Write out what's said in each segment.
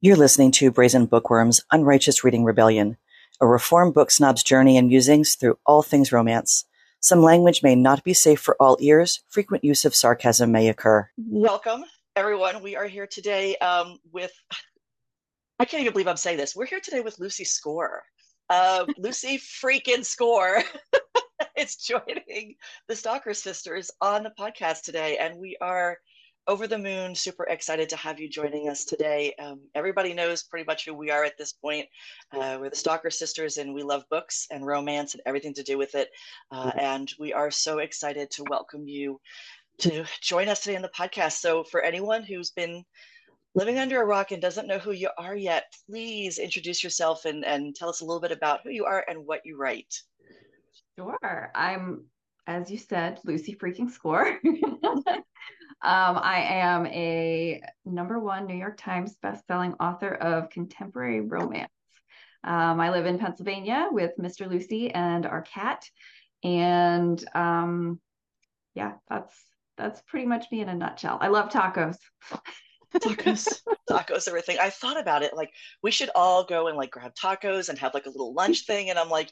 You're listening to Brazen Bookworm's Unrighteous Reading Rebellion, a reformed book snob's journey and musings through all things romance. Some language may not be safe for all ears. Frequent use of sarcasm may occur. Welcome, everyone. We are here today um, with, I can't even believe I'm saying this. We're here today with Lucy Score. Uh, Lucy freaking Score is joining the Stalker Sisters on the podcast today. And we are over the moon, super excited to have you joining us today. Um, everybody knows pretty much who we are at this point. Uh, we're the Stalker Sisters, and we love books and romance and everything to do with it. Uh, and we are so excited to welcome you to join us today on the podcast. So, for anyone who's been living under a rock and doesn't know who you are yet, please introduce yourself and, and tell us a little bit about who you are and what you write. Sure. I'm, as you said, Lucy freaking Score. Um, I am a number one New York Times bestselling author of contemporary romance. Um, I live in Pennsylvania with Mr. Lucy and our cat, and um, yeah, that's that's pretty much me in a nutshell. I love tacos. tacos tacos everything i thought about it like we should all go and like grab tacos and have like a little lunch thing and i'm like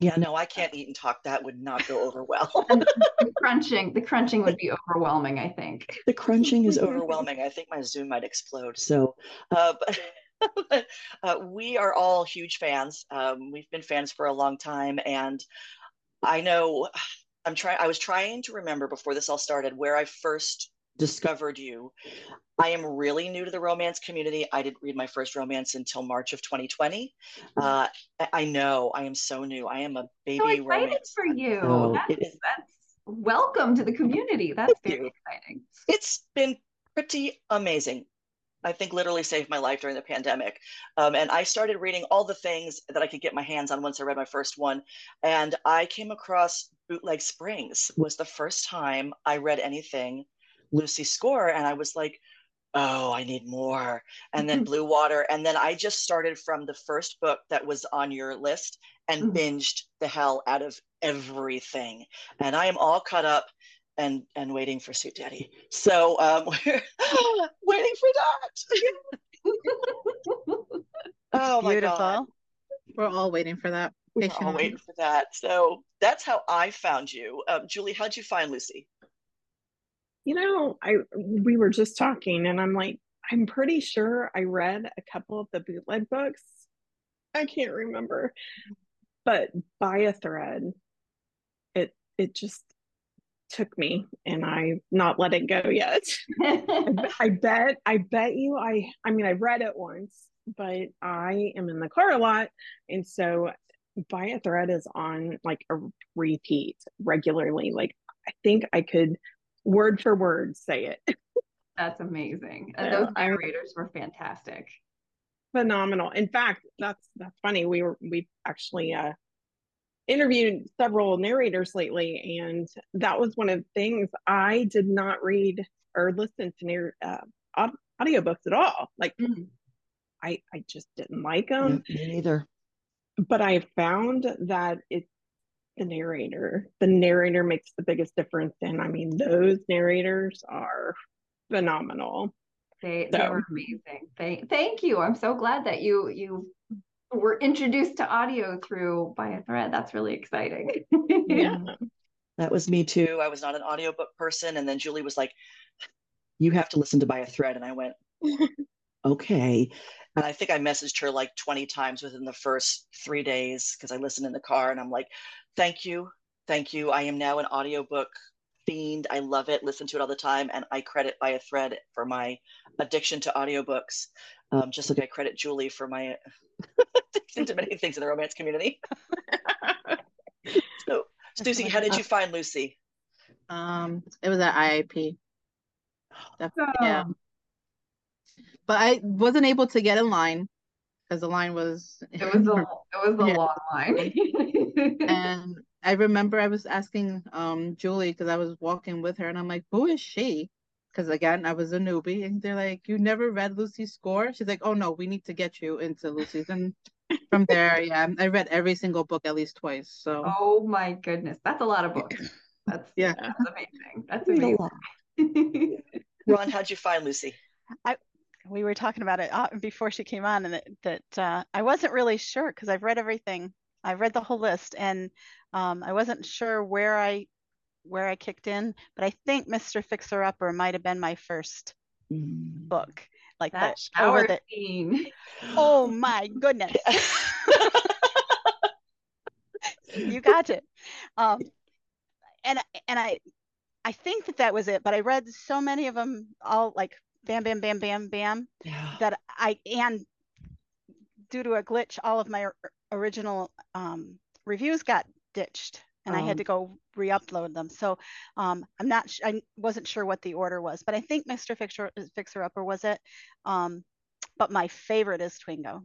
yeah, no, I can't eat and talk. That would not go over well. the crunching, the crunching would be overwhelming. I think the crunching is overwhelming. I think my Zoom might explode. So, uh, but uh, we are all huge fans. Um, we've been fans for a long time, and I know I'm trying. I was trying to remember before this all started where I first discovered you. I am really new to the romance community. I didn't read my first romance until March of 2020. Mm-hmm. Uh, I know I am so new. I am a baby so romance for you. Oh, that's, that's, welcome to the community. That's very you. exciting. It's been pretty amazing. I think literally saved my life during the pandemic. Um, and I started reading all the things that I could get my hands on once I read my first one. And I came across Bootleg Springs was the first time I read anything Lucy score. And I was like, oh, I need more. And then Blue Water. And then I just started from the first book that was on your list and mm-hmm. binged the hell out of everything. And I am all caught up and and waiting for Suit Daddy. So um, we're waiting for that. oh my Beautiful. god. We're all waiting for that. We're all waiting for that. So that's how I found you. Um, Julie, how'd you find Lucy? You know, I we were just talking and I'm like, I'm pretty sure I read a couple of the bootleg books. I can't remember. But by a thread, it it just took me and I not let it go yet. I, bet I bet you I I mean I read it once, but I am in the car a lot and so by a thread is on like a repeat regularly. Like I think I could word for word say it. That's amazing. And those narrators were fantastic. Phenomenal. In fact, that's that's funny. We were we've actually uh interviewed several narrators lately and that was one of the things I did not read or listen to near uh, audiobooks at all. Like mm-hmm. I I just didn't like them. Yeah, me neither. But I found that it's the narrator. The narrator makes the biggest difference. And I mean, those narrators are phenomenal. They, so. they were amazing. Thank, thank you. I'm so glad that you you were introduced to audio through by a thread. That's really exciting. yeah. That was me too. I was not an audiobook person. And then Julie was like, You have to listen to by a thread. And I went, Okay. And I think I messaged her like 20 times within the first three days because I listened in the car and I'm like, thank you. Thank you. I am now an audiobook fiend. I love it, listen to it all the time. And I credit by a thread for my addiction to audiobooks. Um, just like I credit Julie for my addiction to many things in the romance community. so, Susie, how did you find Lucy? Um, it was at IIP. Definitely, oh. Yeah. But I wasn't able to get in line because the line was it was a it was a yeah. long line. and I remember I was asking um Julie because I was walking with her and I'm like, who is she? Because again, I was a newbie, and they're like, "You never read Lucy's score?" She's like, "Oh no, we need to get you into Lucy's." And from there, yeah, I read every single book at least twice. So, oh my goodness, that's a lot of books. That's yeah, that's amazing. That's amazing. Ron, how'd you find Lucy? I we were talking about it uh, before she came on, and that, that uh, I wasn't really sure because I've read everything. I've read the whole list, and um, I wasn't sure where I where I kicked in, but I think Mr. Fixer Upper might have been my first Mm. book. Like That the, shower the scene. oh my goodness, you got it. Um, and and I I think that that was it, but I read so many of them all like bam bam bam bam bam Yeah. that I and due to a glitch, all of my original um, reviews got ditched, and I Oh. had to go re-upload them. So um, I'm not, sh- I wasn't sure what the order was, but I think Mr. Fixer Fixer Upper was it. Um, but my favorite is Twingo.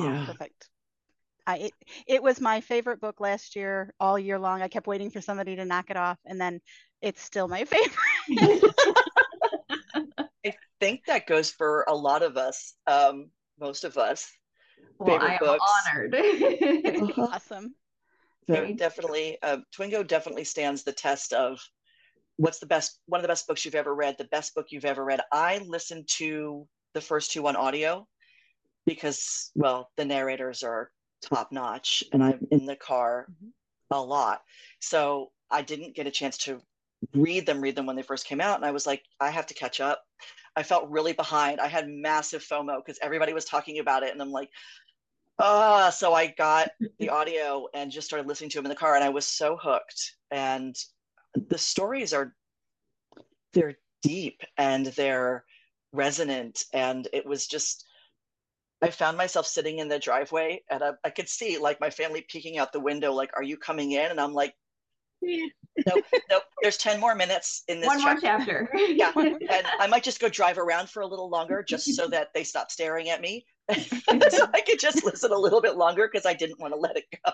Oh, Yeah. perfect. I, it, it was my favorite book last year, all year long. I kept waiting for somebody to knock it off, and then it's still my favorite. I think that goes for a lot of us, um, most of us. Well, I am books. honored. Uh-huh. awesome. Very- definitely uh, twingo definitely stands the test of what's the best one of the best books you've ever read the best book you've ever read i listened to the first two on audio because well the narrators are top notch and i'm in the car a lot so i didn't get a chance to read them read them when they first came out and i was like i have to catch up i felt really behind i had massive fomo because everybody was talking about it and i'm like uh, so I got the audio and just started listening to them in the car, and I was so hooked. And the stories are they're deep and they're resonant, and it was just I found myself sitting in the driveway, and I, I could see like my family peeking out the window, like, "Are you coming in?" And I'm like, Yeah. "Nope, nope. There's ten more minutes in this One more chapter." chapter. Yeah, and I might just go drive around for a little longer just so that they stop staring at me. so I could just listen a little bit longer because I didn't want to let it go.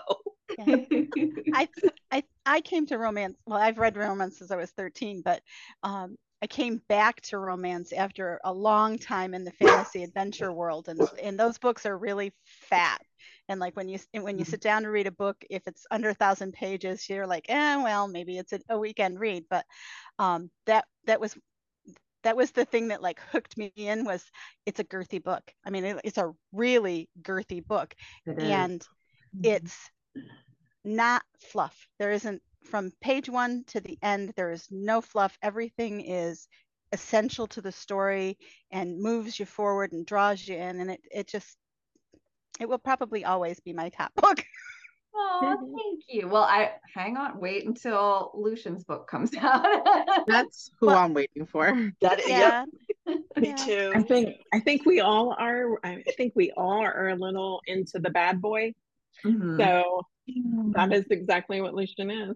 I, I I came to romance. Well, I've read romance since I was 13, but um, I came back to romance after a long time in the fantasy adventure world, and and those books are really fat. And like when you when you sit down to read a book, if it's under a thousand pages, you're like, eh, well, maybe it's a, a weekend read. But um, that that was that was the thing that like hooked me in was it's a girthy book. I mean, it, it's a really girthy book, It and it's not fluff. There isn't from page one to the end, there is no fluff. Everything is essential to the story and moves you forward and draws you in. And it, it just, it will probably always be my top book. Oh, thank you. Well, I hang on, wait until Lucian's book comes out. That's who Well- I'm waiting for. That Yeah. yep, me too. I think I think we all are. I think we all are a little into the bad boy. Mhm. So that is exactly what Lucian is.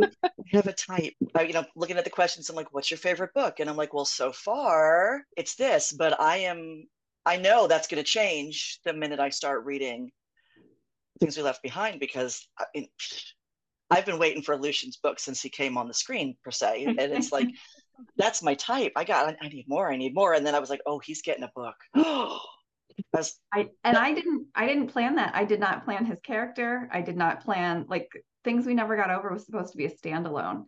I have a type. Uh, you know, looking at the questions, I'm like, "What's your favorite book?" And I'm like, "Well, so far it's this, but I am. I know that's going to change the minute I start reading things we left behind because I mean, I've been waiting for Lucian's book since he came on the screen per se, and it's like that's my type. I got. I need more. I need more. And then I was like, "Oh, he's getting a book." I I and I didn't I didn't plan that. I did not plan his character. I did not plan like things we never got over was supposed to be a standalone.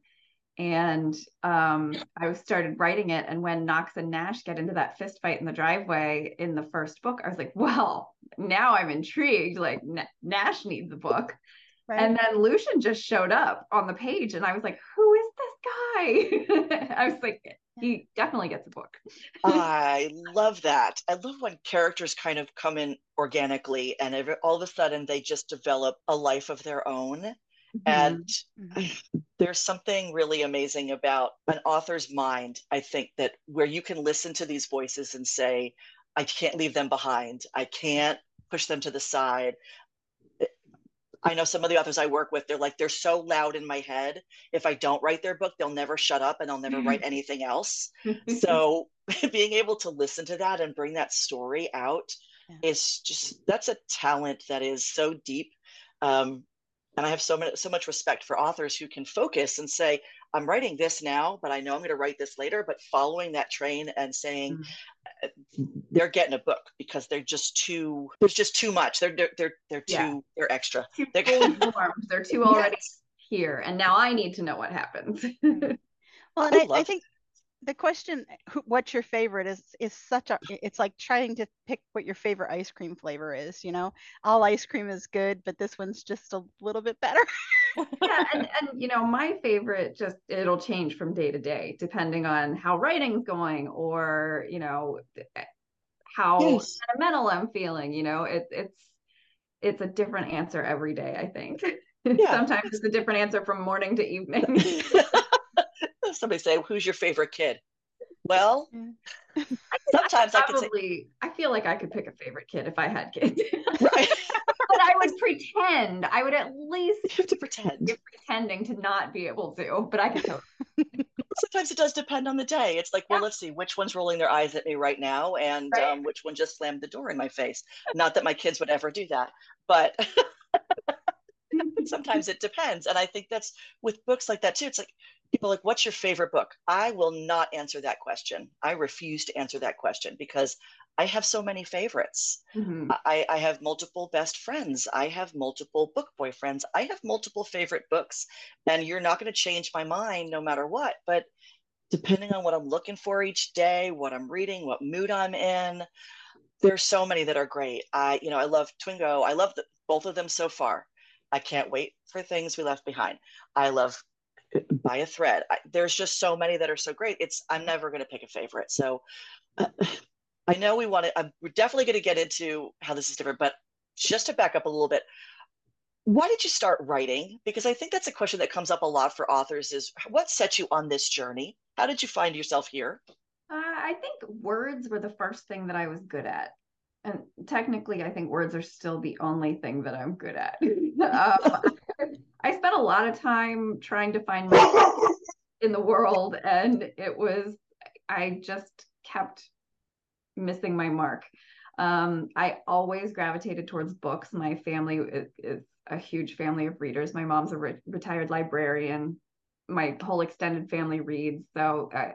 And um I was started writing it and when Knox and Nash get into that fist fight in the driveway in the first book, I was like, well, now I'm intrigued. Like N- Nash needs a book. Right. And then Lucian just showed up on the page and I was like, who is this guy? I was like, he definitely gets a book. I love that. I love when characters kind of come in organically and every, all of a sudden they just develop a life of their own. Mm-hmm. And mm-hmm. there's something really amazing about an author's mind, I think, that where you can listen to these voices and say, I can't leave them behind. I can't push them to the side. I know some of the authors I work with, they're like, they're so loud in my head. If I don't write their book, they'll never shut up and they'll never write anything else. So being able to listen to that and bring that story out Yeah. is just that's a talent that is so deep. Um, and I have so much so much respect for authors who can focus and say, I'm writing this now, but I know I'm going to write this later. But following that train and saying uh, they're getting a book because they're just too there's just too much. They're they're they're, they're too Yeah. they're extra. too They're- They're too already Yes. here, and now I need to know what happens. Mm-hmm. Well, and oh, I I, I think the question what's your favorite is is such a it's like trying to pick what your favorite ice cream flavor is you know all ice cream is good but this one's just a little bit better yeah and, and you know my favorite just it'll change from day to day depending on how writing's going or you know eh, how yes. sentimental i'm feeling you know it, it's it's a different answer every day i think yeah. sometimes it's a different answer from morning to evening somebody say, "Who's your favorite kid?" Well, sometimes I, probably, I could say, I feel like I could pick a favorite kid if I had kids. right. I would pretend. I would at least you have to pretend. pretending to not be able to, but I could totally. Sometimes it does depend on the day. It's like, well, let's see, which one's rolling their eyes at me right now, and right. Um, which one just slammed the door in my face. Not that my kids would ever do that, but sometimes it depends. And I think that's with books like that too. It's like people like, what's your favorite book? I will not answer that question. I refuse to answer that question because I have so many favorites. Mm-hmm. I, I, have multiple best friends. I have multiple book boyfriends. I have multiple favorite books. And you're not going to change my mind no matter what. But depending on what I'm looking for each day, what I'm reading, what mood I'm in, there's so many that are great. I, you know, I love Twingo. I love the, both of them so far. I can't wait for things we left behind. I love by a thread. I, there's just so many that are so great. It's I'm never going to pick a favorite. So uh, I know we want to. I'm, we're definitely going to get into how this is different, but just to back up a little bit, why did you start writing? Because I think that's a question that comes up a lot for authors: is what set you on this journey? How did you find yourself here? Uh, I think words were the first thing that I was good at. And technically, I think words are still the only thing that I'm good at. um, I spent a lot of time trying to find my in the world, and it was I just kept missing my mark. Um, I always gravitated towards books. My family is, is, a huge family of readers. My mom's a re- retired librarian. My whole extended family reads, so I, uh,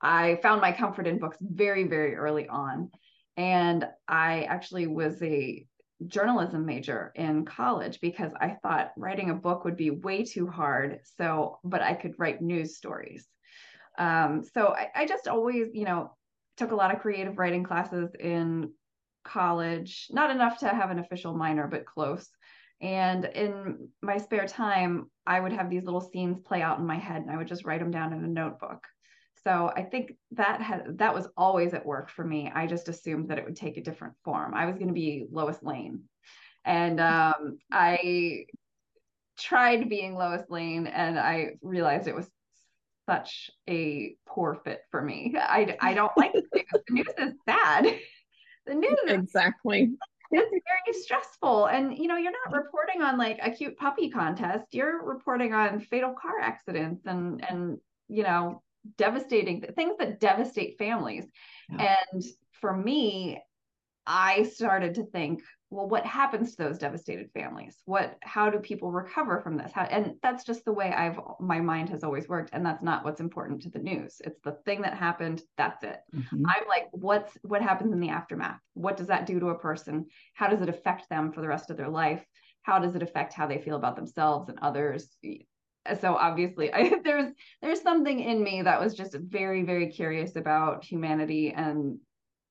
I found my comfort in books very, very early on. And I actually was a journalism major in college because I thought writing a book would be way too hard. So, but I could write news stories. Um, so I, I just always, you know, took a lot of creative writing classes in college, not enough to have an official minor, but close. And in my spare time, I would have these little scenes play out in my head and I would just write them down in a notebook. So I think that had that was always at work for me. I just assumed that it would take a different form. I was going to be Lois Lane, and um, I tried being Lois Lane, and I realized it was such a poor fit for me. I I don't like the news. The news is sad. The news exactly. It's very stressful. And you know, you're not reporting on like a cute puppy contest. You're reporting on fatal car accidents and and you know, devastating things that devastate families. Yeah. And for me, I started to think, well, what happens to those devastated families? What, how do people recover from this? How, and that's just the way I've, my mind has always worked. And that's not what's important to the news. It's the thing that happened. That's it. Mm-hmm. I'm like, what's, what happens in the aftermath? What does that do to a person? How does it affect them for the rest of their life? How does it affect how they feel about themselves and others? so obviously I, there's there's something in me that was just very very curious about humanity and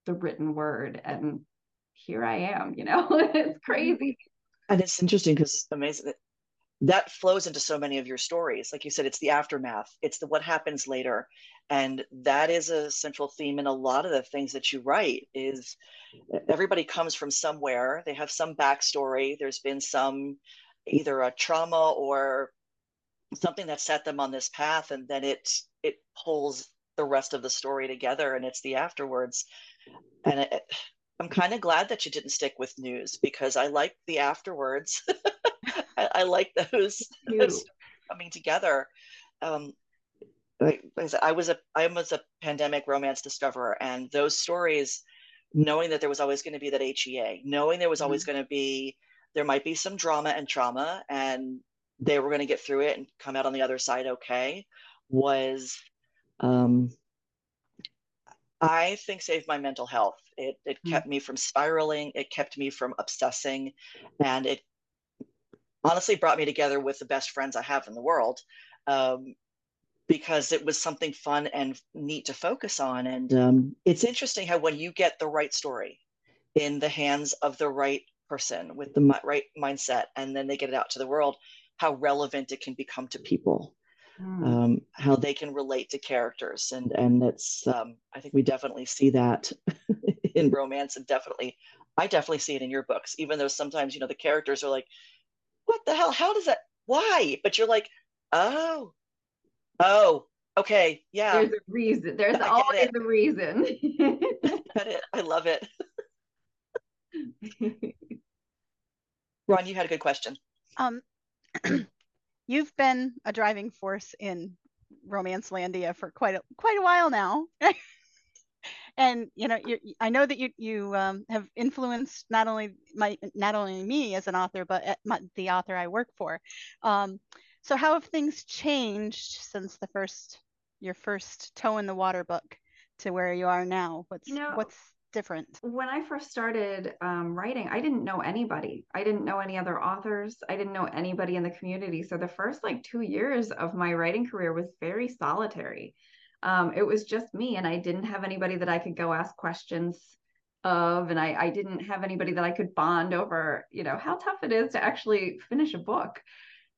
the written word and here i am you know? It's mm-hmm. crazy. And it's interesting because amazing that, that flows into so many of your stories. Like you said it's the aftermath it's the what happens later. And that is a central theme in a lot of the things that you write is everybody comes from somewhere. They have some backstory. There's been some either a trauma or something that set them on this path and then it it pulls the rest of the story together and it's the afterwards. And it, i'm kind of glad that you didn't stick with news because i like the afterwards. I, I, like those, those coming together. Um I, I was a i was a pandemic romance discoverer and those stories knowing that there was always going to be that hea knowing there was always mm-hmm. going to be there might be some drama and trauma and they were going to get through it and come out on the other side okay was um, I think saved my mental health. It it mm-hmm. kept me from spiraling. It kept me from obsessing, and it honestly brought me together with the best friends I have in the world. Um, because it was something fun and neat to focus on. And um, it's interesting how when you get the right story in the hands of the right person with the right mindset, and then they get it out to the world, how relevant it can become to people. Mm. Um, how they can relate to characters and and that's um, I think we definitely see that in romance and definitely I definitely see it in your books even though sometimes you know the characters are like what the hell how does that why but you're like oh Oh, okay. Yeah. There's a reason. There's always a reason. it. I love it. Ron, you had a good question. Um, you've been a driving force in Romance Landia for quite a quite a while now. and you know, you, I know that you you um, have influenced not only my not only me as an author, but my, the author I work for. Um, so how have things changed since the first your first toe in the water book to where you are now? What's you know, what's different? When I first started um, writing, I didn't know anybody. I didn't know any other authors. I didn't know anybody in the community. So the first like two years of my writing career was very solitary. Um, it was just me, and I didn't have anybody that I could go ask questions of and I, I didn't have anybody that I could bond over, you know, how tough it is to actually finish a book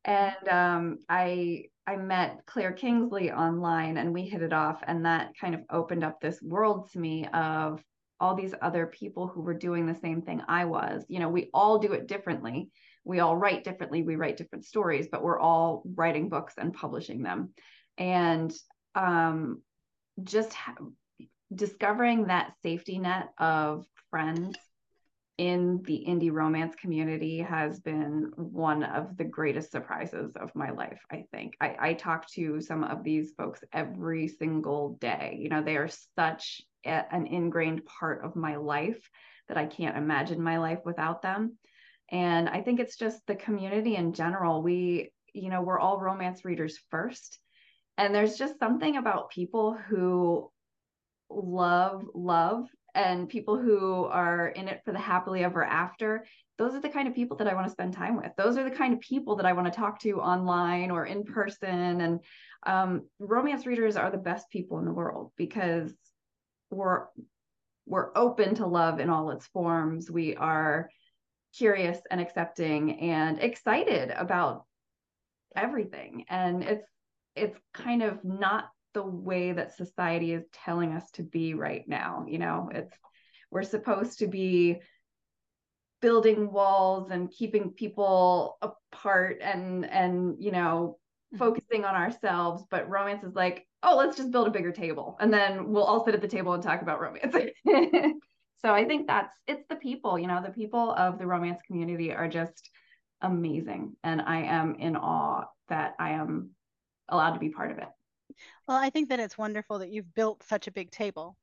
and um, I I met Claire Kingsley online, and we hit it off, and that kind of opened up this world to me of all these other people who were doing the same thing I was. You know, we all do it differently. We all write differently. We write different stories, but we're all writing books and publishing them. And um, just ha- discovering that safety net of friends in the indie romance community has been one of the greatest surprises of my life i think I, I, talk to some of these folks every single day you know they are such an ingrained part of my life that i can't imagine my life without them. And i think it's just the community in general. We you know we're all romance readers first. And there's just something about people who love love and people who are in it for the happily ever after. Those are the kind of people that i want to spend time with. Those are the kind of people that i want to talk to online or in person. And um, romance readers are the best people in the world because we're we're open to love in all its forms. We are curious and accepting and excited about everything. And it's it's kind of not the way that society is telling us to be right now you know? It's we're supposed to be building walls and keeping people apart and and you know mm-hmm. focusing on ourselves. But romance is like oh let's just build a bigger table. And then we'll all sit at the table and talk about romance. So i think that's it's the people you know the people of the romance community are just amazing. And i am in awe that i am allowed to be part of it. Well, I think that it's wonderful that you've built such a big table.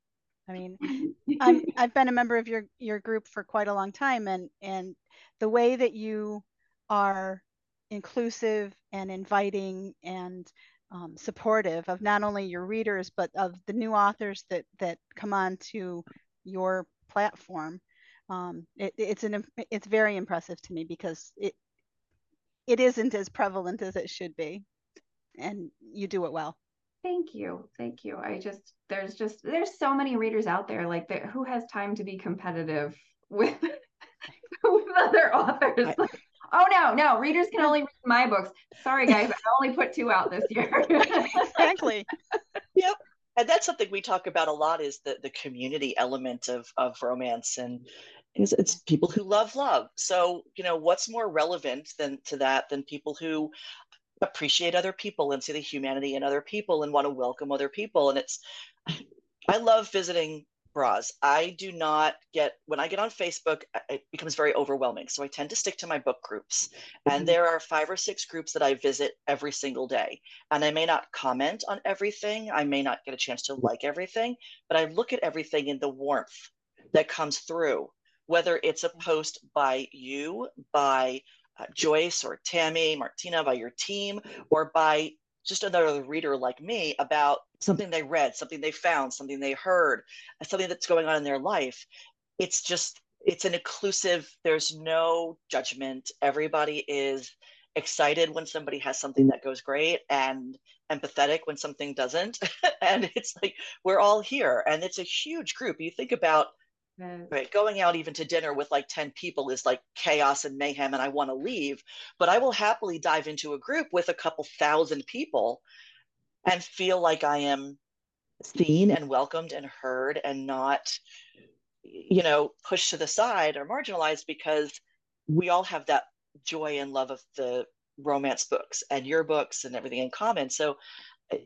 I mean, I'm, I've been a member of your your group for quite a long time, and and the way that you are inclusive and inviting and um, supportive of not only your readers but of the new authors that that come on to your platform. Um, it, it's an it's very impressive to me because it it isn't as prevalent as it should be, and you do it well. Thank you. Thank you. I just there's just there's so many readers out there like that who has time to be competitive with with other authors. Like, oh no, no, readers can only read my books. Sorry guys, I only put two out this year. exactly. Yep. And that's something we talk about a lot is the the community element of of romance and it's, it's people who love love. So, you know, what's more relevant than to that than people who appreciate other people and see the humanity in other people and want to welcome other people. And it's, I love visiting bras. I do not get, when I get on Facebook, it becomes very overwhelming. So I tend to stick to my book groups. And mm-hmm. there are five or six groups that I visit every single day. And I may not comment on everything, I may not get a chance to like everything, but I look at everything in the warmth that comes through whether it's a post by you, by uh, Joyce or Tammy, Martina, by your team, or by just another reader like me about something they read, something they found, something they heard, something that's going on in their life. It's just, it's an inclusive, there's no judgment. Everybody is excited when somebody has something that goes great and empathetic when something doesn't. and it's like we're all here and it's a huge group. You think about right going out even to dinner with like 10 people is like chaos and mayhem and I want to leave, but I will happily dive into a group with a couple thousand people and feel like I am seen and welcomed and heard and not you know pushed to the side or marginalized because we all have that joy and love of the romance books and your books and everything in common. So eh,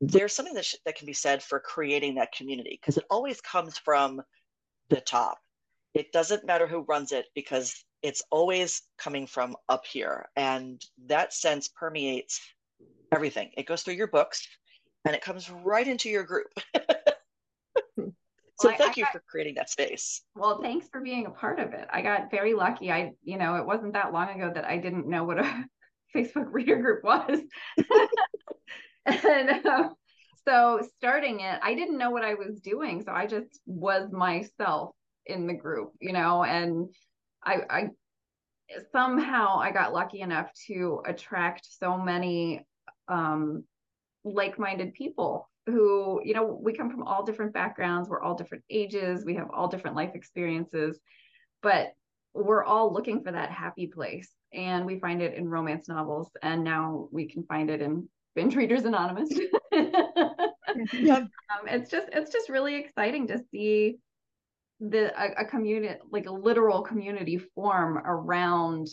there's something that, sh- that can be said for creating that community because it always comes from the top. It doesn't matter who runs it because it's always coming from up here. And that sense permeates everything. It goes through your books and it comes right into your group. So well, thank I, you got, for creating that space. Well, thanks for being a part of it. I got very lucky. I, you know, it wasn't that long ago that I didn't know what a Facebook reader group was. and uh, so starting it, I didn't know what I was doing. So I just was myself in the group, you know, and I, I somehow I got lucky enough to attract so many um, like-minded people who, you know, we come from all different backgrounds, we're all different ages, we have all different life experiences, but we're all looking for that happy place. And we find it in romance novels, and now we can find it in Binge Readers Anonymous. Um, it's just it's just really exciting to see the a, a community like a literal community form around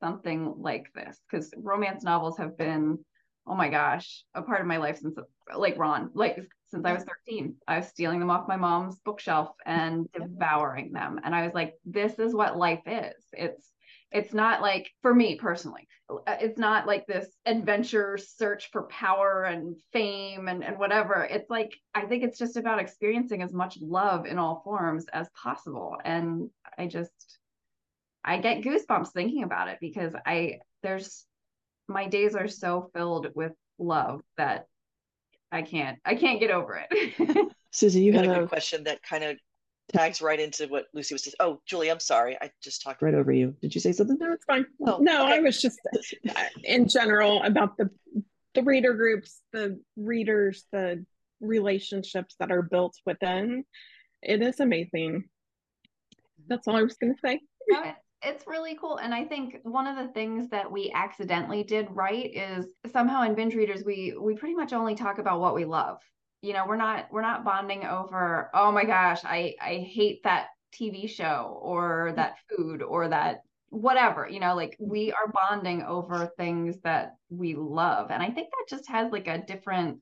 something like this because romance novels have been oh my gosh, a part of my life since like Ron, like since I was 13. I was stealing them off my mom's bookshelf and devouring them. And I was like, this is what life is. It's it's not like for me personally uh, it's not like this adventure search for power and fame and, and whatever it's like i think it's just about experiencing as much love in all forms as possible and i just i get goosebumps thinking about it because i there's my days are so filled with love that I can't I can't get over it. Susie, you had a good question that kind of tags right into what Lucy was just. Oh, Julie, I'm sorry, I just talked right over you. Did you say something? No, it's fine. Oh, no, okay. I was just uh, in general about the the reader groups, the readers, the relationships that are built within. It is amazing. That's all I was going to say it's really cool and i think one of the things that we accidentally did right is somehow in binge readers we we pretty much only talk about what we love you know we're not we're not bonding over oh my gosh i i hate that tv show or that food or that whatever you know like we are bonding over things that we love and i think that just has like a different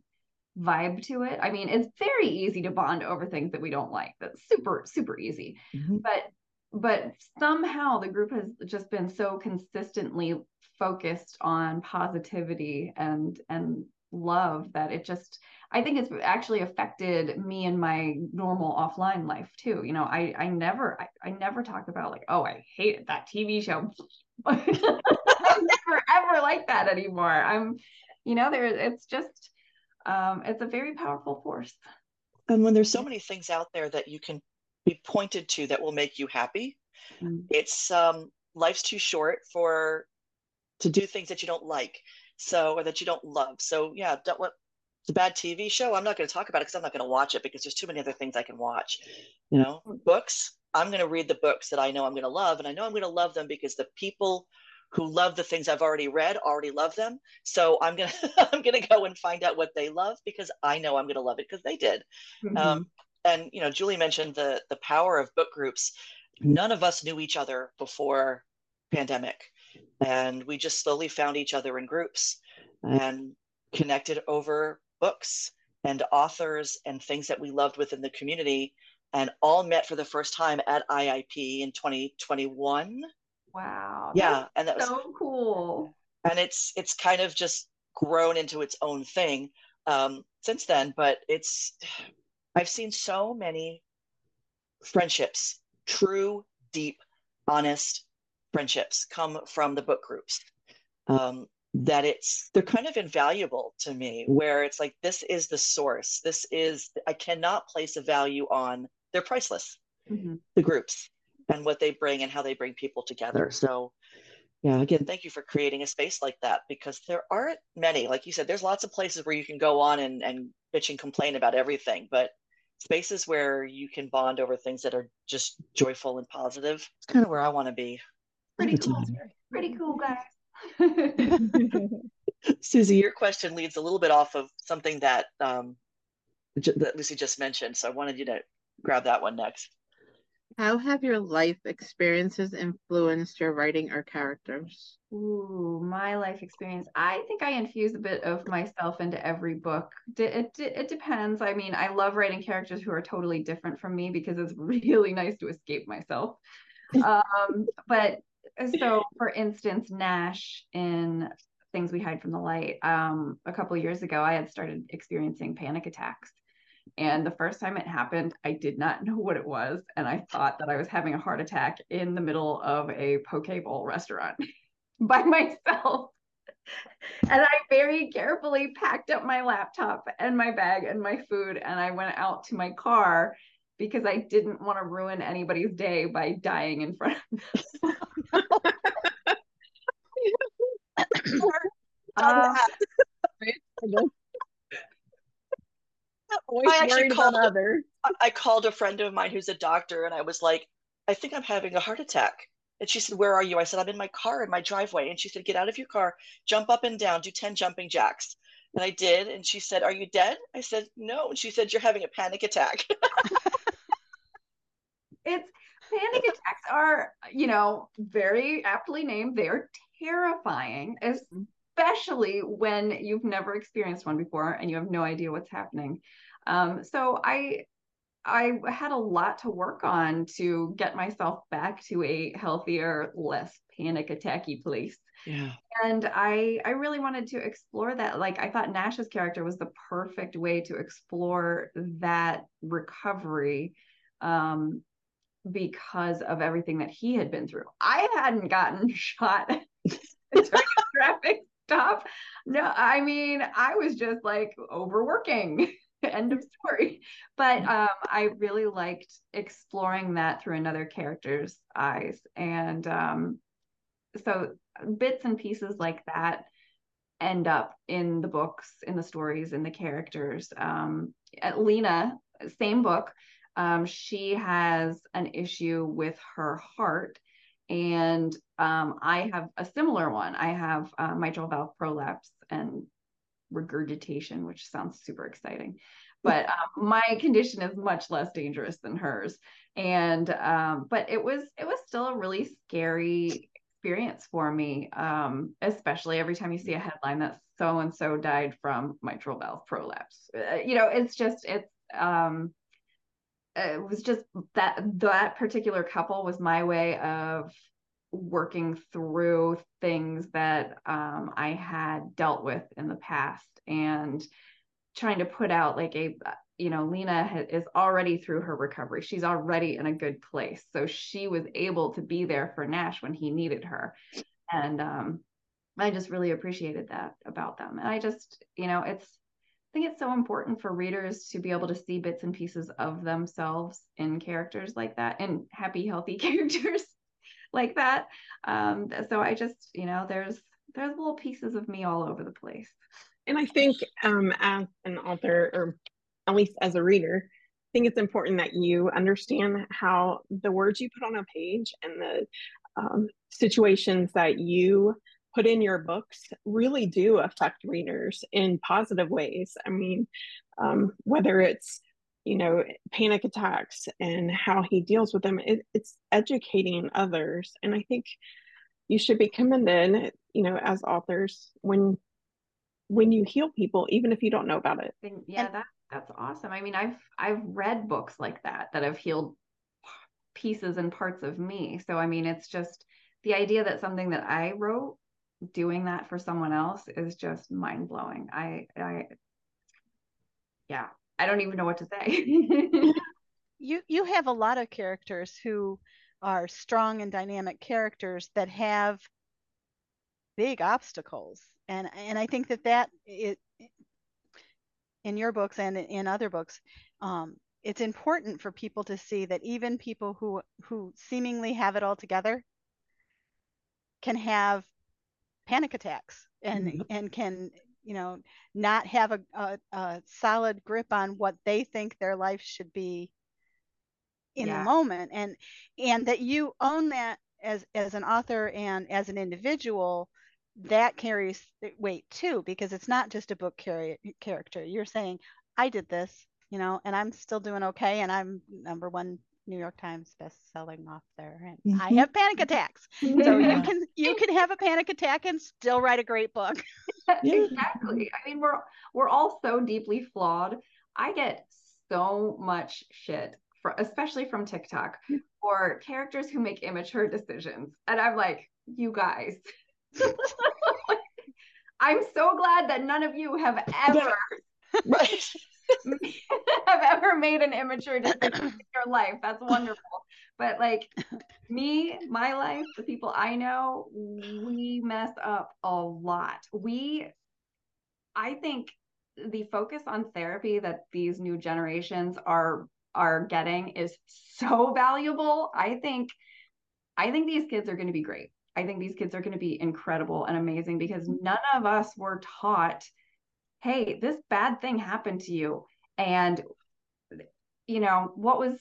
vibe to it. I mean it's very easy to bond over things that we don't like. That's super super easy. Mm-hmm. but but somehow the group has just been so consistently focused on positivity and and love that it just i think it's actually affected me in my normal offline life too you know i i never I, I never talk about like oh i hated that tv show I'm never ever like that anymore i'm you know there it's just um it's a very powerful force and when there's so many things out there that you can be pointed to that will make you happy. Mm. It's um, life's too short for to do things that you don't like, so or that you don't love. So yeah, don't let it's a bad TV show. I'm not going to talk about it because I'm not going to watch it because there's too many other things I can watch. You know, mm. books. I'm going to read the books that I know I'm going to love, and I know I'm going to love them because the people who love the things I've already read already love them. So I'm gonna I'm gonna go and find out what they love because I know I'm gonna love it because they did. Mm-hmm. Um, and you know julie mentioned the the power of book groups none of us knew each other before pandemic and we just slowly found each other in groups and connected over books and authors and things that we loved within the community and all met for the first time at iip in 2021 wow. Yeah and that was so cool. And it's it's kind of just grown into its own thing um, since then but it's I've seen so many friendships, true, deep, honest friendships come from the book groups. Um, that it's they're kind of invaluable to me where it's like this is the source this is i cannot place a value on they're priceless mm-hmm. the groups and what they bring and how they bring people together so Yeah, again, thank you for creating a space like that because there aren't many. Like you said, there's lots of places where you can go on and, and bitch and complain about everything, but spaces where you can bond over things that are just joyful and positive. It's kind of where I want to be. Pretty cool. Pretty cool, guys. Susie, your question leads a little bit off of something that um, that Lucy just mentioned, so I wanted you to grab that one next. How have your life experiences influenced your writing or characters? Ooh, my life experience. I think I infuse a bit of myself into every book. It, it, it depends. I mean, I love writing characters who are totally different from me because it's really nice to escape myself. um, but so, for instance, Nash in Things We Hide from the Light, um, a couple years ago, I had started experiencing panic attacks. And the first time it happened, I did not know what it was. And I thought that I was having a heart attack in the middle of a poke bowl restaurant by myself. and I very carefully packed up my laptop and my bag and my food. And I went out to my car because I didn't want to ruin anybody's day by dying in front of them. Uh, I actually called about. I called a friend of mine who's a doctor and I was like, I think I'm having a heart attack. And she said, Where are you? I said, I'm in my car in my driveway. And she said, Get out of your car, jump up and down, do 10 jumping jacks. And I did. And she said, Are you dead? I said, No. And she said, You're having a panic attack. it's panic attacks are, you know, very aptly named. They are terrifying, especially when you've never experienced one before and you have no idea what's happening. Um, so I I had a lot to work on to get myself back to a healthier, less panic attacky place. Yeah. And I I really wanted to explore that. Like I thought Nash's character was the perfect way to explore that recovery um because of everything that he had been through. I hadn't gotten shot during a traffic stop. No, I mean, I was just like overworking. End of story. But um, I really liked exploring that through another character's eyes. And um, so bits and pieces like that end up in the books, in the stories, in the characters. Um, Lena, same book, um, she has an issue with her heart. And um, I have a similar one. I have uh, mitral valve prolapse and regurgitation, which sounds super exciting. But um, my condition is much less dangerous than hers. And um, but it was it was still a really scary experience for me, um, especially every time you see a headline that so and so died from mitral valve prolapse. Uh, you know, it's just it's um, it was just that that particular couple was my way of working through things that um, I had dealt with in the past and trying to put out like a you know Lena ha- is already through her recovery. She's already in a good place. So she was able to be there for Nash when he needed her. And um, I just really appreciated that about them. And I just you know it's I think it's so important for readers to be able to see bits and pieces of themselves in characters like that and happy, healthy characters like that. Um, so I just, you know, there's there's little pieces of me all over the place. And I think um, as an author, or at least as a reader, I think it's important that you understand how the words you put on a page and the um, situations that you put in your books really do affect readers in positive ways. I mean, um, whether it's you know panic attacks and how he deals with them, it, it's educating others, and I think you should be commended, you know, as authors when when you heal people, even if you don't know about it. Yeah, that that's awesome. I mean, I've I've read books like that that have healed pieces and parts of me. So I mean, it's just the idea that something that I wrote doing that for someone else is just mind blowing. I, I, yeah, I don't even know what to say. you you have a lot of characters who are strong and dynamic characters that have big obstacles, and and I think that that it in your books and in other books, um, it's important for people to see that even people who who seemingly have it all together can have panic attacks and mm-hmm. and can you know not have a, a, a, solid grip on what they think their life should be in yeah. the moment and and that you own that as as an author and as an individual that carries weight too because it's not just a book carry, character you're saying i did this you know and i'm still doing okay and i'm number one new york times best-selling author and mm-hmm. i have panic attacks. So you can you can have a panic attack and still write a great book. Exactly. I mean we're we're all so deeply flawed. I get so much shit for, especially from tiktok for characters who make immature decisions and i'm like you guys. I'm so glad that none of you have ever right. have ever made an immature decision in your life. That's wonderful. But like me, my life, the people I know, we mess up a lot. We I think the focus on therapy that these new generations are are getting is so valuable. I think I think these kids are going to be great. I think these kids are going to be incredible and amazing because none of us were taught, hey, this bad thing happened to you. And you know, what was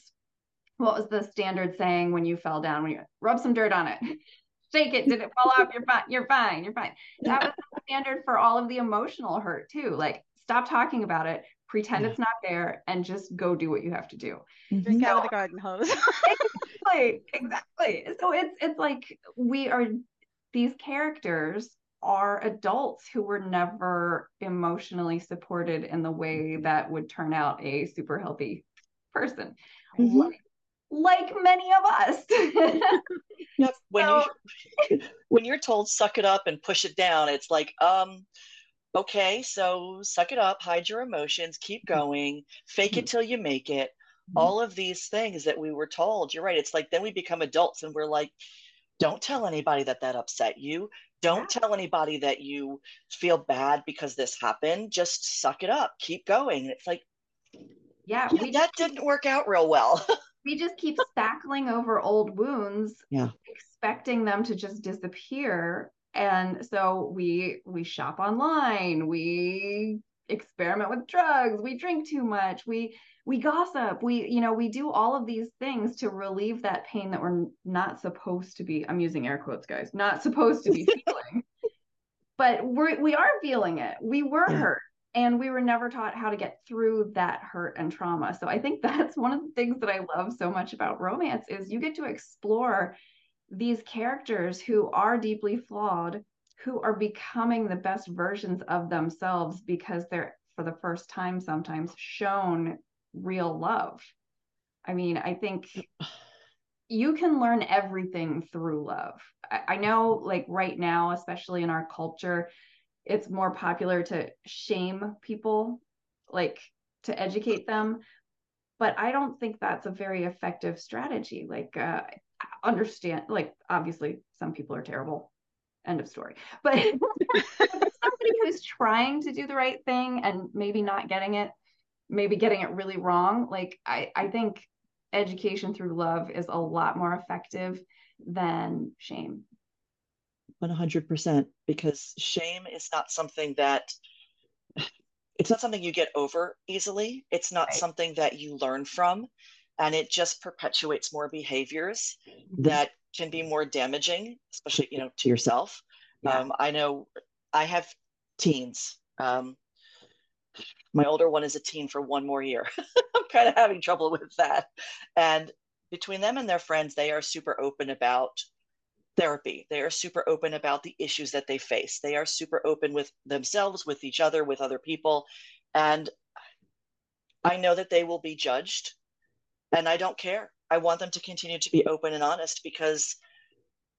what was the standard saying when you fell down? When you rub some dirt on it, shake it, did it fall off? You're fine, you're fine, you're fine. That was the standard for all of the emotional hurt too. Like stop talking about it, pretend yeah. it's not there, and just go do what you have to do. Drink so, out of the garden hose. exactly exactly so it's it's like we are these characters are adults who were never emotionally supported in the way that would turn out a super healthy person mm-hmm. like, like, many of us yep. when so, you when you're told suck it up and push it down it's like um okay so suck it up hide your emotions keep mm-hmm. going fake it mm-hmm. till you make it Mm-hmm. all of these things that we were told you're right it's like then we become adults and we're like don't tell anybody that that upset you don't tell anybody that you feel bad because this happened. Just suck it up. Keep going. And it's like yeah, yeah we that didn't work out real well. We just keep stackling over old wounds yeah. expecting them to just disappear. And so we we shop online. We experiment with drugs. We drink too much. We we gossip. We you know we do all of these things to relieve that pain that we're not supposed to be i'm using air quotes guys not supposed to be feeling. But we're we are feeling it. We were hurt and we were never taught how to get through that hurt and trauma. So i think that's one of the things that i love so much about romance is you get to explore these characters who are deeply flawed who are becoming the best versions of themselves because they're for the first time sometimes shown real love. I mean, I think you can learn everything through love. I, I know, like right now, especially in our culture, it's more popular to shame people, like to educate them. But I don't think that's a very effective strategy. Like, uh, understand, like, obviously, some people are terrible. End of story. But somebody who's trying to do the right thing and maybe not getting it, maybe getting it really wrong like i i think education through love is a lot more effective than shame 100% because shame is not something that it's not something you get over easily it's not right. something that you learn from and it just perpetuates more behaviors mm-hmm. that can be more damaging especially you know to yourself yeah. um, i know i have teens um, my older one is a teen for one more year. I'm kind of having trouble with that. And between them and their friends, they are super open about therapy. They are super open about the issues that they face. They are super open with themselves, with each other, with other people. And I know that they will be judged. And I don't care. I want them to continue to be open and honest because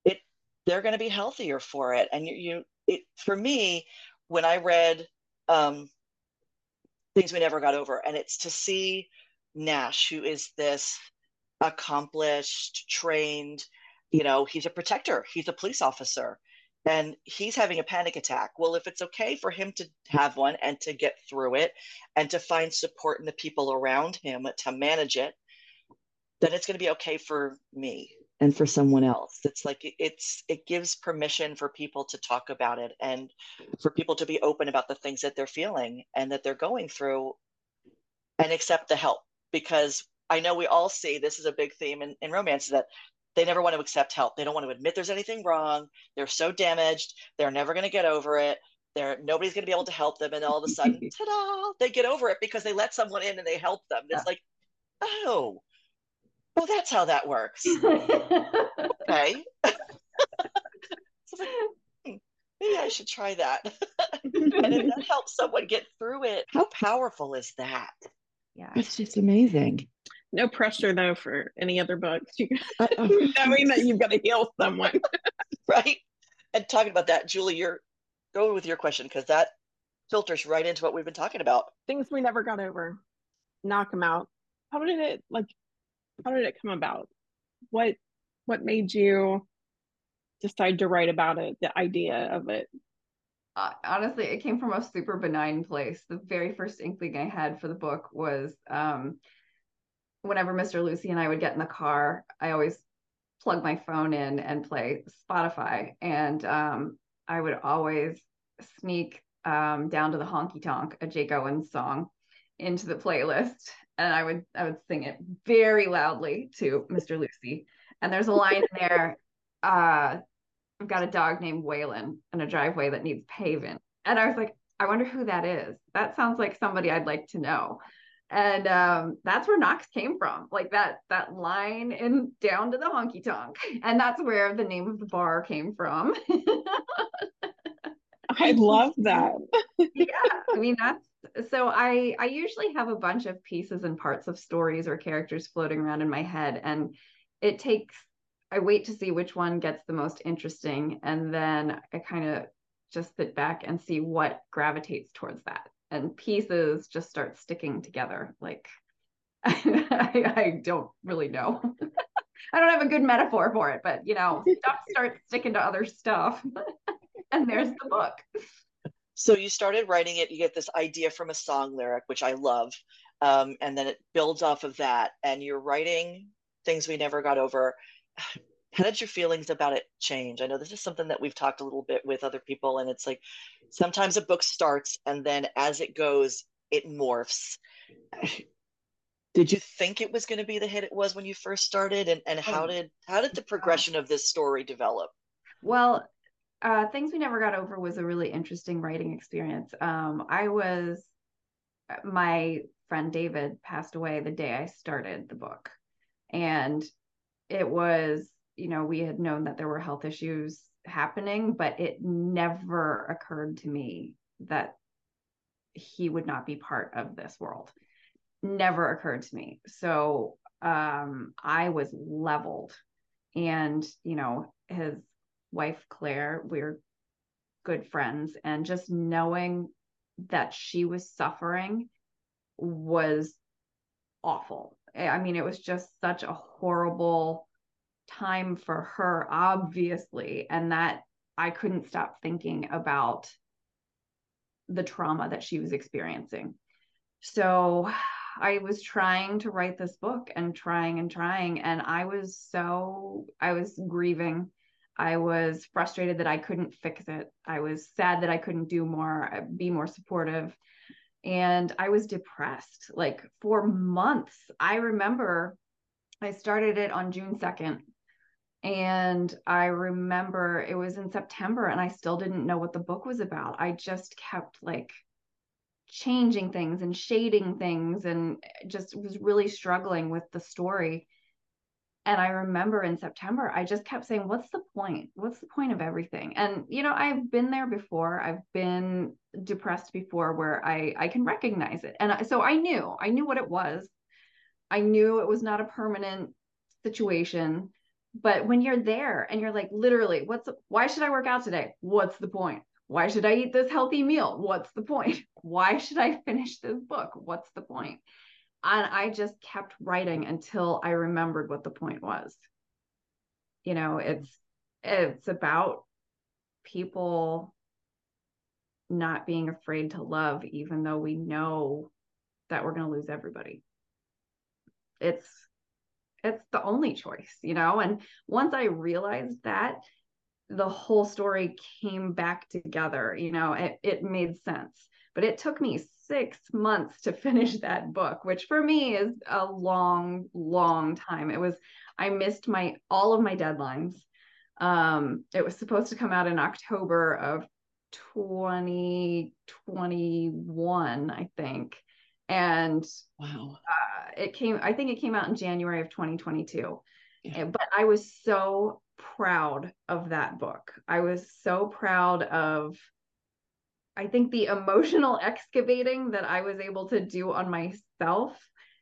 it they're going to be healthier for it. And you, you it for me, when I read um, things we never got over. And it's to see Nash, who is this accomplished, trained, you know, he's a protector, he's a police officer, and he's having a panic attack. Well, if it's okay for him to have one and to get through it and to find support in the people around him to manage it, then it's going to be okay for me. and for someone else. It's like it's it gives permission for people to talk about it and for people to be open about the things that they're feeling and that they're going through and accept the help because I know we all see this is a big theme in, in romance that they never want to accept help. They don't want to admit there's anything wrong. They're so damaged. They're never going to get over it. They're nobody's going to be able to help them. And all of a sudden, ta-da, they get over it because they let someone in and they help them. It's like, oh, well, that's how that works. okay. so like, maybe I should try that. and if that helps someone get through it, how powerful is that? Yeah. It's just amazing. No pressure though for any other books. You knowing uh, uh. that you've got to heal someone. right. And talking about that, Julie, you're going with your question because that filters right into what we've been talking about. Things we never got over. Knock them out. How did it like how did it come about? What what made you decide to write about it, the idea of it? Uh, honestly, it came from a super benign place. The very first inkling I had for the book was um, whenever Mr. Lucy and I would get in the car, I always plug my phone in and play Spotify. And um, I would always sneak um, down to the honky tonk, a Jake Owens song, into the playlist. And I would I would sing it very loudly to Mr. Lucy. And there's a line in there, uh, I've got a dog named Waylon in a driveway that needs paving. And I was like, I wonder who that is. That sounds like somebody I'd like to know and um, that's where Knox came from, like that that line in down to the honky tonk, and that's where the name of the bar came from. I love that. yeah, I mean that's so. I I usually have a bunch of pieces and parts of stories or characters floating around in my head, and it takes. I wait to see which one gets the most interesting, and then I kind of just sit back and see what gravitates towards that and pieces just start sticking together. Like I, I don't really know. I don't have a good metaphor for it, but you know, stuff starts sticking to other stuff. and there's the book. So you started writing it, you get this idea from a song lyric, which I love. Um, and then it builds off of that. And you're writing things we never got over how did your feelings about it change? I know this is something that we've talked a little bit with other people, and it's like sometimes a book starts and then as it goes, it morphs. Did you think it was going to be the hit it was when you first started, and, and how oh. did how did the progression of this story develop? Well, uh, things we never got over was a really interesting writing experience. Um, I was my friend David passed away the day I started the book, and it was you know, we had known that there were health issues happening, but it never occurred to me that he would not be part of this world. Never occurred to me. So um, I was leveled. And, you know, his wife, Claire, we're good friends. And just knowing that she was suffering was awful. I mean, it was just such a horrible time for her, obviously, and that I couldn't stop thinking about the trauma that she was experiencing. So I was trying to write this book and trying and trying. And I was so, I was grieving. I was frustrated that I couldn't fix it. I was sad that I couldn't do more, uh, be more supportive. And I was depressed like for months. I remember I started it on June 2nd and I remember it was in September and I still didn't know what the book was about. I just kept like changing things and shading things and eh, just was really struggling with the story. And I remember in September, I just kept saying, What's the point? What's the point of everything? And, you know, I've been there before. I've been depressed before where I, I can recognize it. And I, so I knew, I knew what it was. I knew it was not a permanent situation but when you're there and you're like literally what's why should i work out today what's the point why should i eat this healthy meal what's the point why should i finish this book what's the point and i just kept writing until i remembered what the point was you know it's it's about people not being afraid to love even though we know that we're going to lose everybody it's it's the only choice, you know? And once I realized that, the whole story came back together, you know, it, it made sense. But it took me six months to finish that book, which for me is a long, long time. It was, I missed my all of my deadlines. Um, it was supposed to come out in October of 2021, I think. And wow, uh, it came, I think it came out in January of 2022. Yeah. But I was so proud of that book. I was so proud of, I think, the emotional excavating that I was able to do on myself.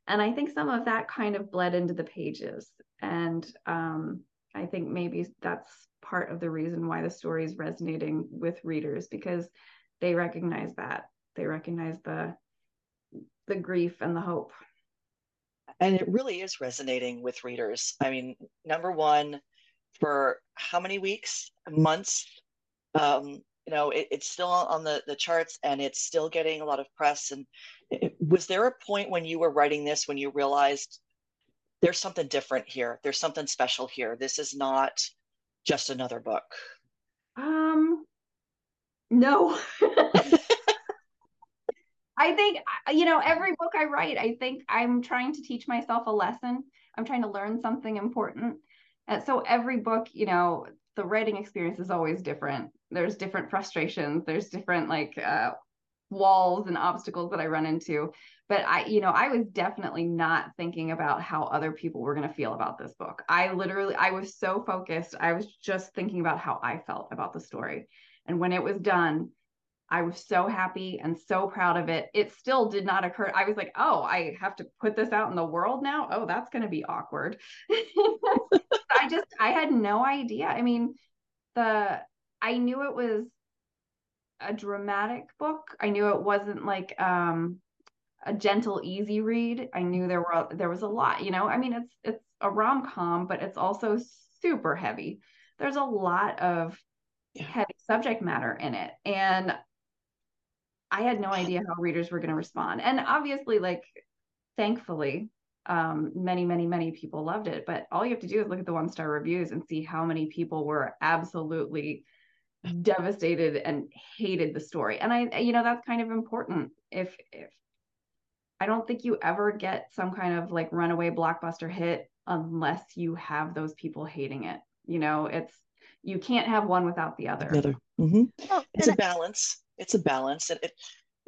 And I think some of that kind of bled into the pages. And um, I think maybe that's part of the reason why the story is resonating with readers because they recognize that they recognize the the grief and the hope and it really is resonating with readers i mean number one for how many weeks months um, you know it, it's still on the the charts and it's still getting a lot of press. And it, was there a point when you were writing this when you realized there's something different here? There's something special here. This is not just another book. Um no. I think, you know, every book I write, I think I'm trying to teach myself a lesson. I'm trying to learn something important. And so every book, you know, the writing experience is always different. There's different frustrations, there's different like uh, walls and obstacles that I run into. But I, you know, I was definitely not thinking about how other people were going to feel about this book. I literally, I was so focused. I was just thinking about how I felt about the story. And when it was done, I was so happy and so proud of it. It still did not occur. I was like, oh, I have to put this out in the world now. Oh, that's going to be awkward. I just, I had no idea. I mean, the, I knew it was a dramatic book. I knew it wasn't like, um, a gentle, easy read. I knew there were, there was a lot, you know, I mean, it's, it's a rom com, but it's also super heavy. There's a lot of heavy subject matter in it. And I had no idea how readers were going to respond. And obviously, like, thankfully, um, many, many, many people loved it. But all you have to do is look at the one star reviews and see how many people were absolutely devastated and hated the story. And I, you know, that's kind of important. If, if I don't think you ever get some kind of like runaway blockbuster hit unless you have those people hating it. You know, it's, you can't have one without the other. The other. Mm-hmm. Well, it's a balance it's a balance. And it,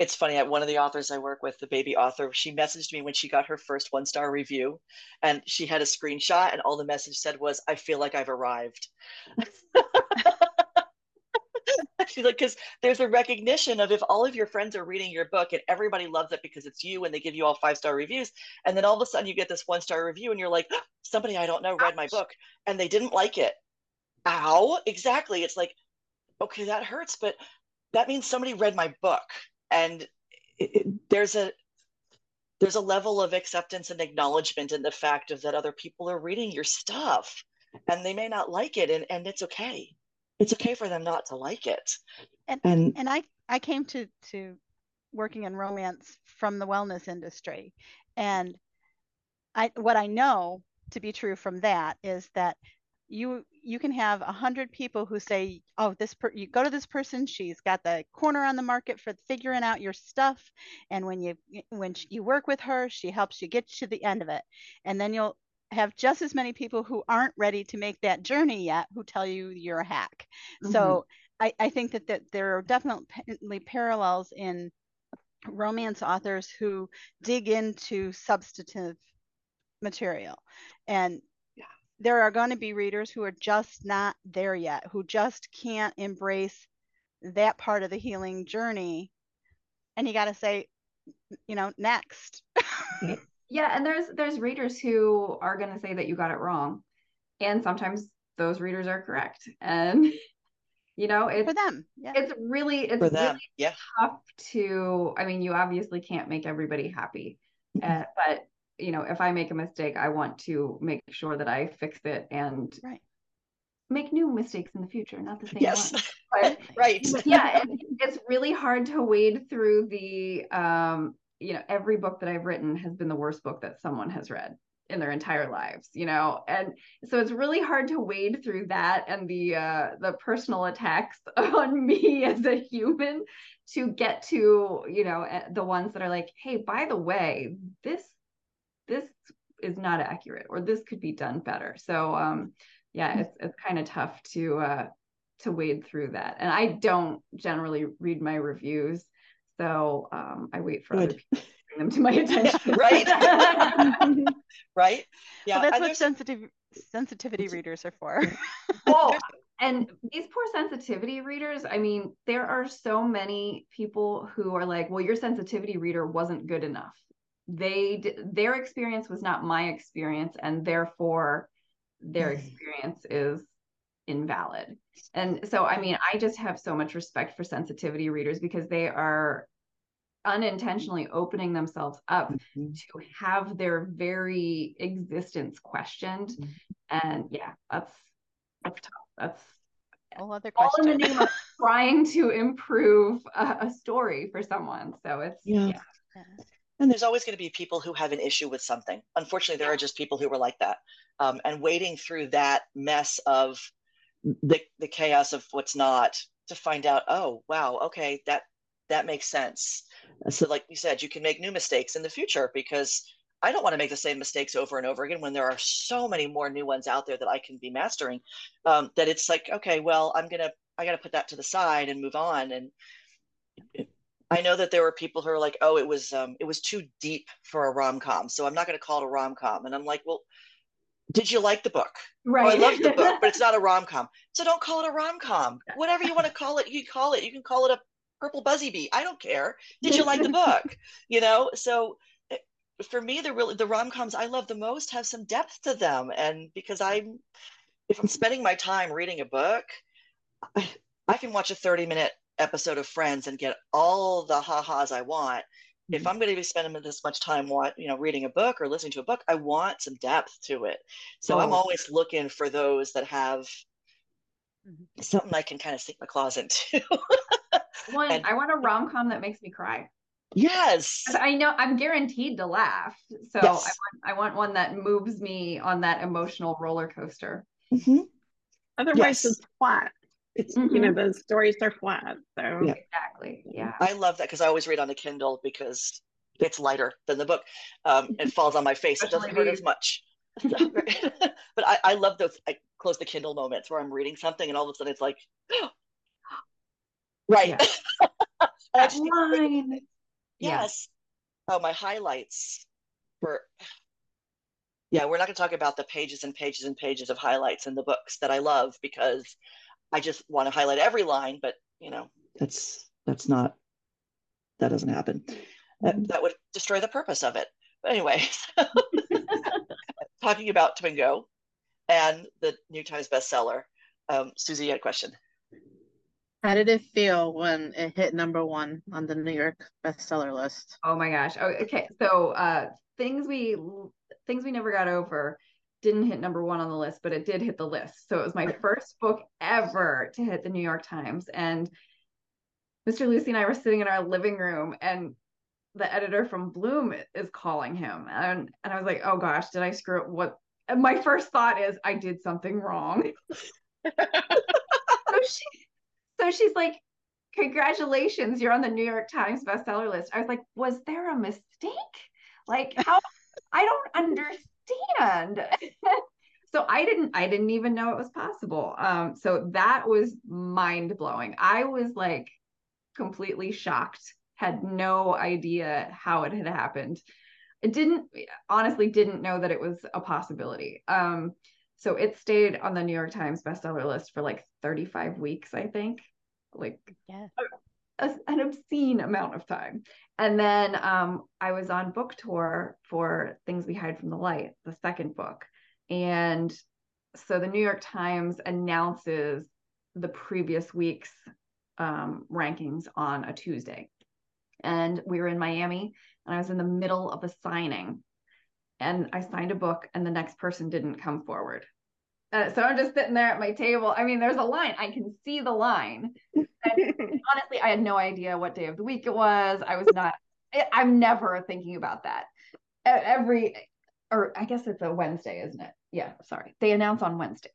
it's funny. I one of the authors I work with, the baby author, she messaged me when she got her first one star review, and she had a screenshot, and all the message said was, "I feel like I've arrived." She's like, because there's a recognition of if all of your friends are reading your book and everybody loves it because it's you and they give you all five star reviews, and then all of a sudden you get this one star review and you're like, oh, somebody I don't know read my book and they didn't like it. Ow, exactly. It's like, okay, that hurts, but that means somebody read my book and it, it, there's a there's a level of acceptance and acknowledgement in the fact of that other people are reading your stuff and they may not like it and, and it's okay. It's okay for them not to like it. And and, and i i came to to working in romance from the wellness industry. And i what i know to be true from that is that you you can have a hundred people who say, "Oh, this per- you go to this person, she's got the corner on the market for figuring out your stuff, and when you when you work with her, she helps you get to the end of it." And then you'll have just as many people who aren't ready to make that journey yet who tell you you're a hack. Mm-hmm. So I, I think that, that there are definitely parallels in romance authors who dig into substantive material and there are going to be readers who are just not there yet, who just can't embrace that part of the healing journey. And you got to say, you know, next. yeah, and there's there's readers who are going to say that you got it wrong. And sometimes those readers are correct. And you know, it's for them. Yeah. It's really it's really yeah. tough to I mean, you obviously can't make everybody happy. Uh, but you know, if I make a mistake, I want to make sure that I fix it and right. make new mistakes in the future, not the same yes. one. right. yeah, it's really hard to wade through the um, you know, every book that I've written has been the worst book that someone has read. in their entire lives you know and so it's really hard to wade through that and the uh the personal attacks on me as a human to get to you know eh, the ones that are like hey by the way this this is not accurate or this could be done better. So um yeah it's it's kind of tough to uh to wade through that. And i don't generally read my reviews so um i wait for Good. other people to bring them to my attention. Right. Right? Yeah well, that's what sensitive sensitivity readers are for. Well and these poor sensitivity readers i mean there are so many people who are like well your sensitivity reader wasn't good enough they their experience was not my experience and therefore their mm-hmm. experience is invalid and so i mean i just have so much respect for sensitivity readers because they are unintentionally opening themselves up mm-hmm. to have their very existence questioned mm-hmm. and yeah that's that's tough that's all other question. all in the name of trying to improve a, a, story for someone so it's yeah. yeah. And there's always going to be people who have an issue with something. Unfortunately, there are just people who are like that. Um, and wading through that mess of the, the chaos of what's not to find out, oh, wow, okay, that that makes sense. So, like you said, you can make new mistakes in the future because I don't want to make the same mistakes over and over again when there are so many more new ones out there that I can be mastering. Um, that it's like, okay, well, I'm gonna I got to put that to the side and move on. And I know that there were people who are like, "Oh, it was um, it was too deep for a rom com, so I'm not going to call it a rom com." And I'm like, "Well, did you like the book? Right. Oh, I love the book, but it's not a rom com, so don't call it a rom com. Whatever you want to call it, you call it. You can call it a purple buzzy bee. I don't care. Did you like the book? You know, so eh, for me, the really the rom coms I love the most have some depth to them, and because I'm if I'm spending my time reading a book, I, I can watch a 30 minute episode of Friends and get all the ha-has I want. Mm-hmm. If I'm going to be spending this much time, what you know, reading a book or listening to a book, I want some depth to it. So oh. I'm always looking for those that have mm-hmm. something I can kind of sink my claws into. one, and, I want a rom com that makes me cry. Yes. I know I'm guaranteed to laugh. So yes. I, want, I want one that moves me on that emotional roller coaster. Mm-hmm. Otherwise, yes. it's flat it's mm-hmm. you know the stories are flat so. Yeah. exactly yeah. I love that because i always read on the kindle because it's lighter than the book um, it falls on my face. It doesn't hurt as much. But I, I love those i close the kindle moments where i'm reading something and all of a sudden it's like right. Yeah. that line. yes yeah. oh my highlights for yeah we're not going to talk about the pages and pages and pages of highlights in the books that i love because I just want to highlight every line, but you know, that's that's not that doesn't happen. That, mm-hmm. that would destroy the purpose of it. But anyway, talking about Twingo and the New Times bestseller, um, Susie, you had a question. How did it feel when it hit number one on the New York bestseller list? Oh my gosh. Oh, okay. So uh, things we things we never got over didn't hit number one on the list, but it did hit the list. So it was my first book ever to hit the New York Times. And Mr. Lucy and I were sitting in our living room and the editor from Bloom is calling him. And, and I was like, oh gosh, did I screw up? What? And my first thought is, I did something wrong. so, she, so she's like, congratulations, you're on the New York Times bestseller list. I was like, was there a mistake? Like, how? I don't understand understand. so I didn't I didn't even know it was possible. Um, so that was mind blowing. I was like completely shocked, had no idea how it had happened. I didn't honestly didn't know that it was a possibility. Um, so it stayed on the New York Times bestseller list for like 35 weeks, I think. Like yeah. A, an obscene amount of time. And then um, I was on book tour for Things We Hide from the Light, the second book. And so the New York Times announces the previous week's um, rankings on a Tuesday. And we were in Miami, and I was in the middle of a signing. And I signed a book, and the next person didn't come forward. Uh, so I'm just sitting there at my table. I mean, there's a line. I can see the line. honestly, I had no idea what day of the week it was. I was not. I'm never thinking about that. Every or I guess it's a Wednesday, isn't it? Yeah, sorry. They announce on Wednesdays.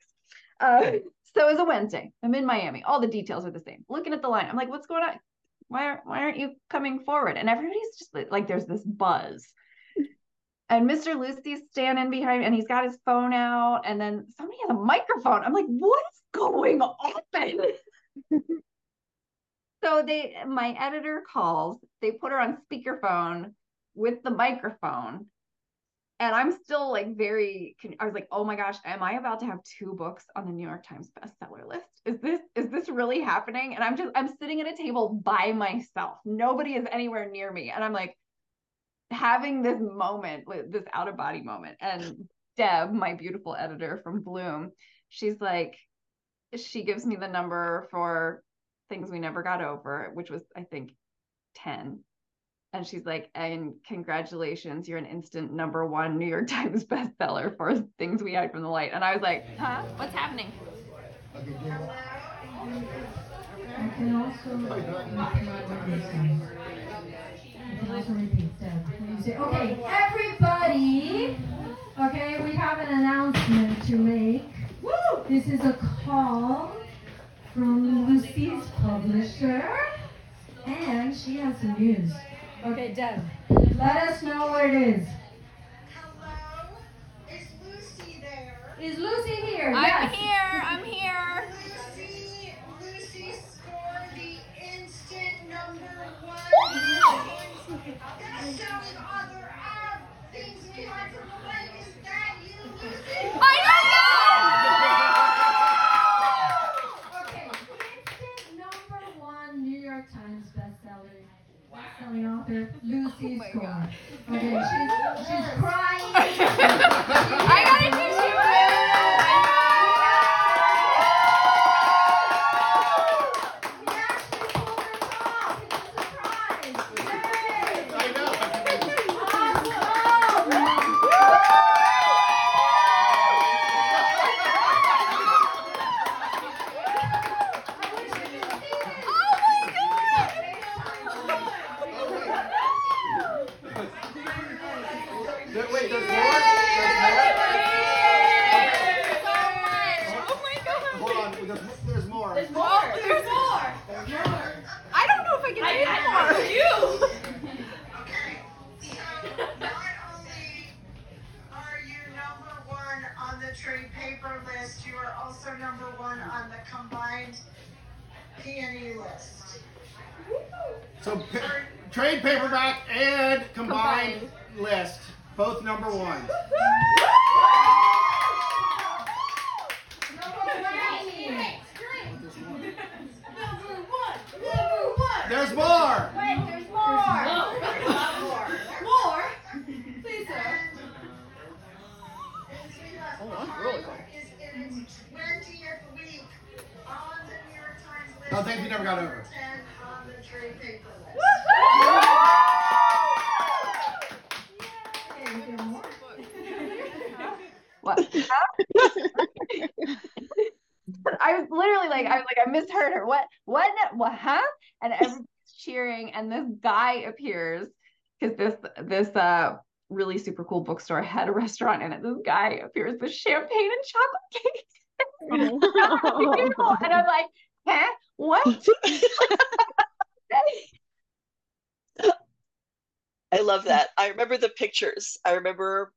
Uh, so it's a Wednesday. I'm in Miami. All the details are the same. Looking at the line, I'm like, what's going on? Why aren't why aren't you coming forward? And everybody's just like, like there's this buzz. And Mr. Lucy's standing behind me, and he's got his phone out, and then somebody has a microphone. I'm like, what is going on? so they my editor calls, they put her on speakerphone with the microphone and I'm still like very I was like, "Oh my gosh, am I about to have two books on the New York Times bestseller list? Is this is this really happening?" And I'm just I'm sitting at a table by myself. Nobody is anywhere near me and I'm like having this moment, with this out of body moment. And Deb, my beautiful editor from Bloom, she's like she gives me the number for things we never got over, which was I think 10 and she's like, and congratulations, you're an instant number one New York Times bestseller for things we hide from the light. And I was like, huh? What's happening? I can say, okay, everybody, okay, we have an announcement to make. Woo! This is a call from Lucy's publisher, and she has some news. Okay, Deb, let us know what it is. Hello? Is Lucy there? Is Lucy here? I'm yes. here. I'm here. Lucy oh Score. Okay, she's, she's crying. appears because this this uh really super cool bookstore had a restaurant in it. This guy appears with champagne and chocolate cake. Oh. and I'm like, huh? What? I love that. I remember the pictures. I remember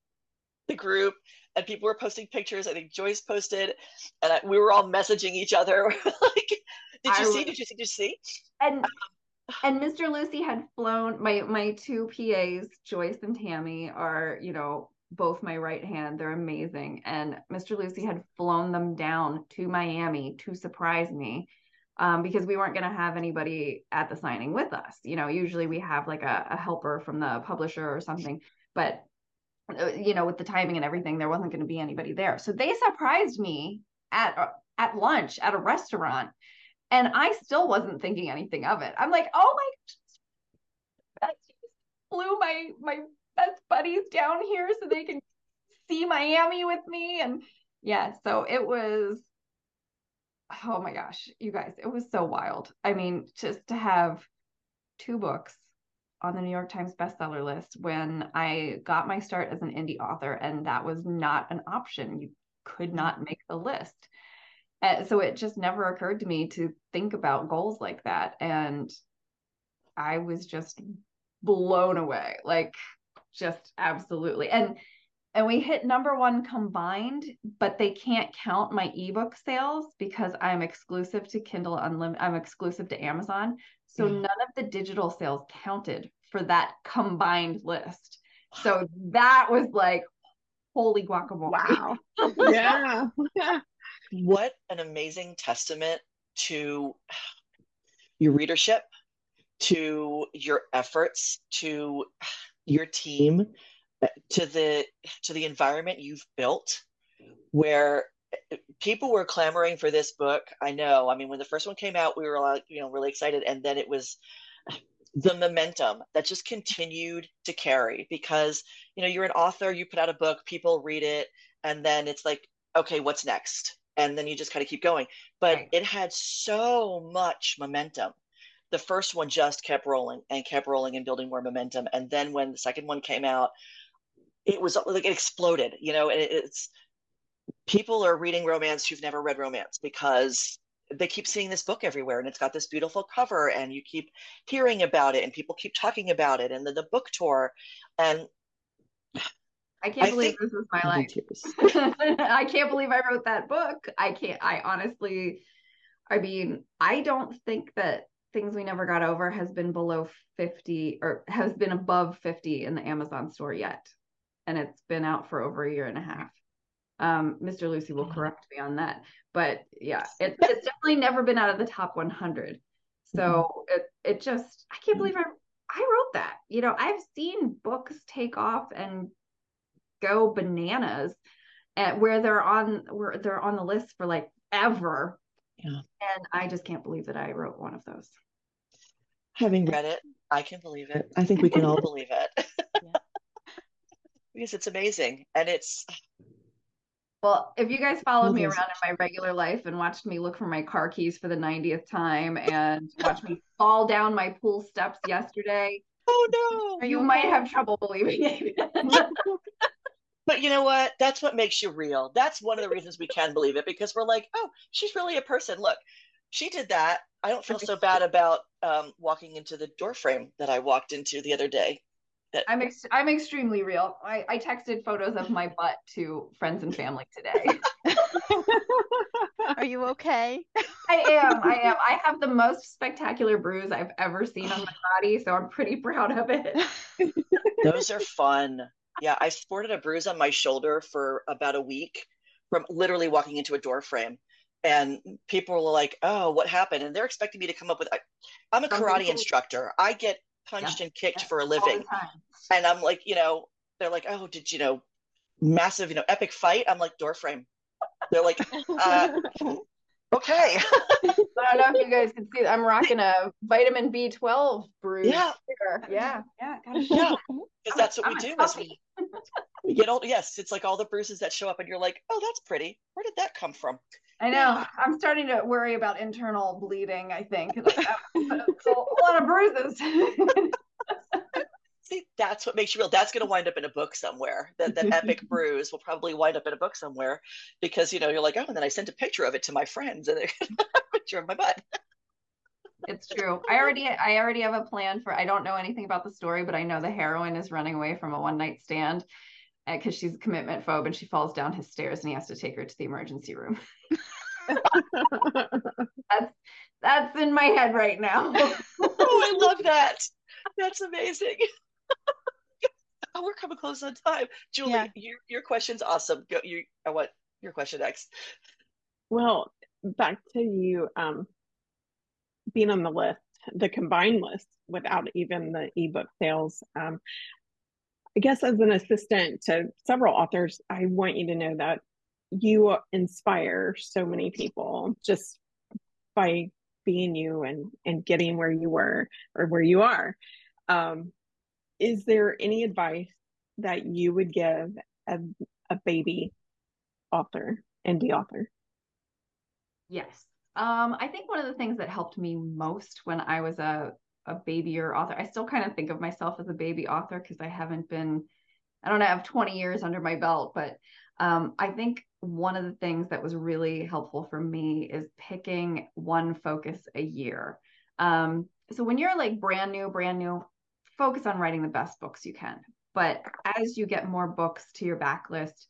the group and people were posting pictures. I think Joyce posted, and I, we were all messaging each other. like, did you I see? Did you see? Did you see? And um, and Mr. Lucy had flown my my two PAs, Joyce and Tammy, are you know both my right hand. They're amazing, and Mr. Lucy had flown them down to Miami to surprise me. Um, because we weren't going to have anybody at the signing with us. You know, usually we have like a, a helper from the publisher or something, but uh, you know, with the timing and everything, there wasn't going to be anybody there. So they surprised me at uh, at lunch at a restaurant and I still wasn't thinking anything of it. I'm like, oh my, flew my my best buddies down here so they can see Miami with me, and yeah, so it was. Oh my gosh, you guys, it was so wild. I mean, just to have two books on the New York Times bestseller list when I got my start as an indie author, and that was not an option. You could not mm-hmm. make the list. And so it just never occurred to me to think about goals like that. And I was just blown away, like just absolutely. And and we hit number one combined, but they can't count my ebook sales because I'm exclusive to Kindle Unlimited. I'm exclusive to Amazon. So Yeah. none of the digital sales counted for that combined list. So that was like, holy guacamole. Wow. yeah. what an amazing testament to your readership, to your efforts, to your team, to the to the environment you've built where people were clamoring for this book. I know. I mean, when the first one came out, we were like, you know, really excited and then it was the momentum that just continued to carry because, you know, you're an author, you put out a book, people read it, and then it's like, okay, what's next? And then you just kind of keep going. But Right. it had so much momentum. The first one just kept rolling and kept rolling and building more momentum. And then when the second one came out, it was like it exploded, you know, and it's people are reading romance who've never read romance because they keep seeing this book everywhere and it's got this beautiful cover and you keep hearing about it and people keep talking about it and the, the book tour and I can't I believe think- this is my life. I can't believe I wrote that book. I can't, I honestly, I mean, I don't think that Things We Never Got Over has been below 50 or has been above 50 in the Amazon store yet. And it's been out for over a year and a half. Um, Mr. Lucy will mm-hmm. correct me on that. But yeah, it, it's definitely never been out of the top 100. So mm-hmm. it, it just, I can't mm-hmm. believe I, I wrote that. You know, I've seen books take off and go bananas at where they're on where they're on the list for like ever. Yeah. And I just can't believe that I wrote one of those. Having read it, I can believe it. I think we can all believe it. Because it's amazing and it's Well, if you guys followed me around in my regular life and watched me look for my car keys for the 90th time and watched me fall down my pool steps yesterday, oh no. you might have trouble believing it. But you know what? That's what makes you real. That's one of the reasons we can believe it because we're like, oh, she's really a person. Look, she did that. I don't feel so bad about um, walking into the door frame that I walked into the other day. That I'm ex- I'm extremely real. I, I texted photos of my butt to friends and family today. Are you okay? I am. I am. I have the most spectacular bruise I've ever seen on my body, so I'm pretty proud of it. those are fun. Yeah, I sported a bruise on my shoulder for about a week from literally walking into a door frame. And people were like, "Oh, what happened?" And they're expecting me to come up with. I, I'm a karate instructor. I get punched and kicked yeah, for a living. and I'm like, you know, they're like, oh, did you know, massive, you know, epic fight? I'm like, door frame. They're like, uh, okay, I don't know if you guys can see. I'm rocking a vitamin B12 bruise. yeah, here. Yeah. Yeah. Gotta yeah, because that's what I'm we do as we, we get old. Yes, it's like all the bruises that show up, and you're like, oh, that's pretty. Where did that come from? I know. I'm starting to worry about internal bleeding. I think like, a, a lot of bruises. See, that's what makes you real. That's going to wind up in a book somewhere. That that epic bruise will probably wind up in a book somewhere, because you know you're like, oh, and then I sent a picture of it to my friends, and they're a picture of my butt. It's true. I already I already have a plan for I don't know anything about the story, but I know the heroine is running away from a one night stand because she's a commitment phobe and she falls down his stairs and he has to take her to the emergency room. That's that's in my head right now. oh, I love that. That's amazing. oh, we're coming close on time. Julie, Yeah. your your question's awesome. Go you I want your question next. Well, back to you um, being on the list, the combined list without even the ebook sales. Um, I guess as an assistant to several authors, I want you to know that you inspire so many people just by being you and and getting where you were or where you are. Um, is there any advice that you would give a, a baby author, indie author? Yes. Um, I think one of the things that helped me most when I was a, a babyer author. I still kind of think of myself as a baby author because I haven't been, I don't have 20 years under my belt, but um, I think one of the things that was really helpful for me is picking one focus a year. Um, so when you're like brand new, brand new, focus on writing the best books you can. But as you get more books to your backlist,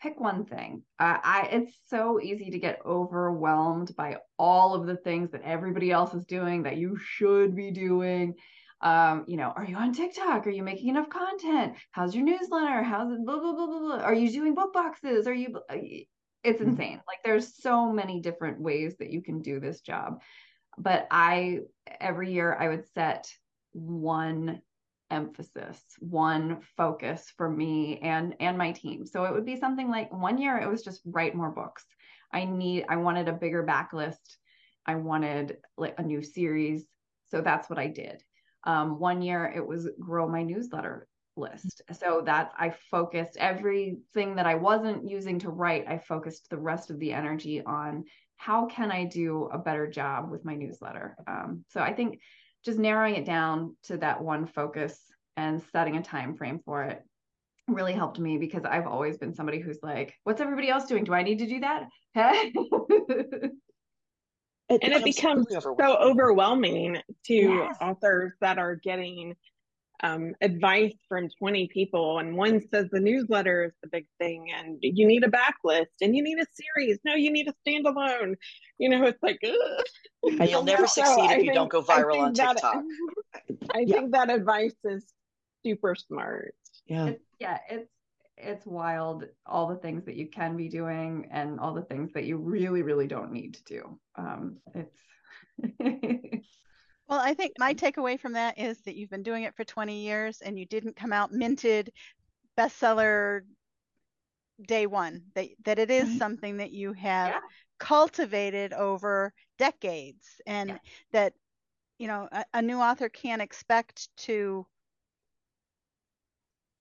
pick one thing. Uh, I it's so easy to get overwhelmed by all of the things that everybody else is doing that you should be doing. Um, you know, are you on TikTok? Are you making enough content? How's your newsletter? How's it blah blah blah blah blah? Are you doing book boxes? Are you uh, it's mm-hmm. insane. Like there's so many different ways that you can do this job. But I every year I would set one emphasis one focus for me and and my team. So it would be something like one year it was just write more books. I need i wanted a bigger backlist. I wanted like a new series. So that's what i did. Um, one year it was grow my newsletter list. So that i focused everything that i wasn't using to write i focused the rest of the energy on how can i do a better job with my newsletter. Um, so i think just narrowing it down to that one focus and setting a time frame for it really helped me because I've always been somebody who's like, what's everybody else doing? Do I need to do that? and it becomes so overwhelming to yes. authors that are getting um, advice from 20 people and one says the newsletter is the big thing and you need a backlist and you need a series no you need a standalone. You know it's like and you'll never so succeed if you think, don't go viral on tiktok. That, i yeah. think that advice is super smart. Yeah. It's, yeah it's it's wild all the things that you can be doing and all the things that you really really don't need to do. Um it's Well, I think my takeaway from that is that you've been doing it for 20 years and you didn't come out minted bestseller day one. That that it is mm-hmm. something that you have yeah. cultivated over decades, and yeah. that you know a, a, new author can't expect to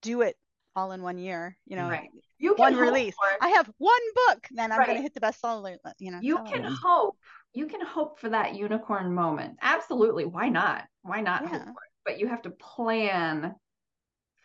do it all in one year. You know, right. you one release. I have one book, then I'm right. going to hit the bestseller. You know, you can hope you can hope for that unicorn moment. Absolutely. Why not? Why not yeah. hope for it? But you have to plan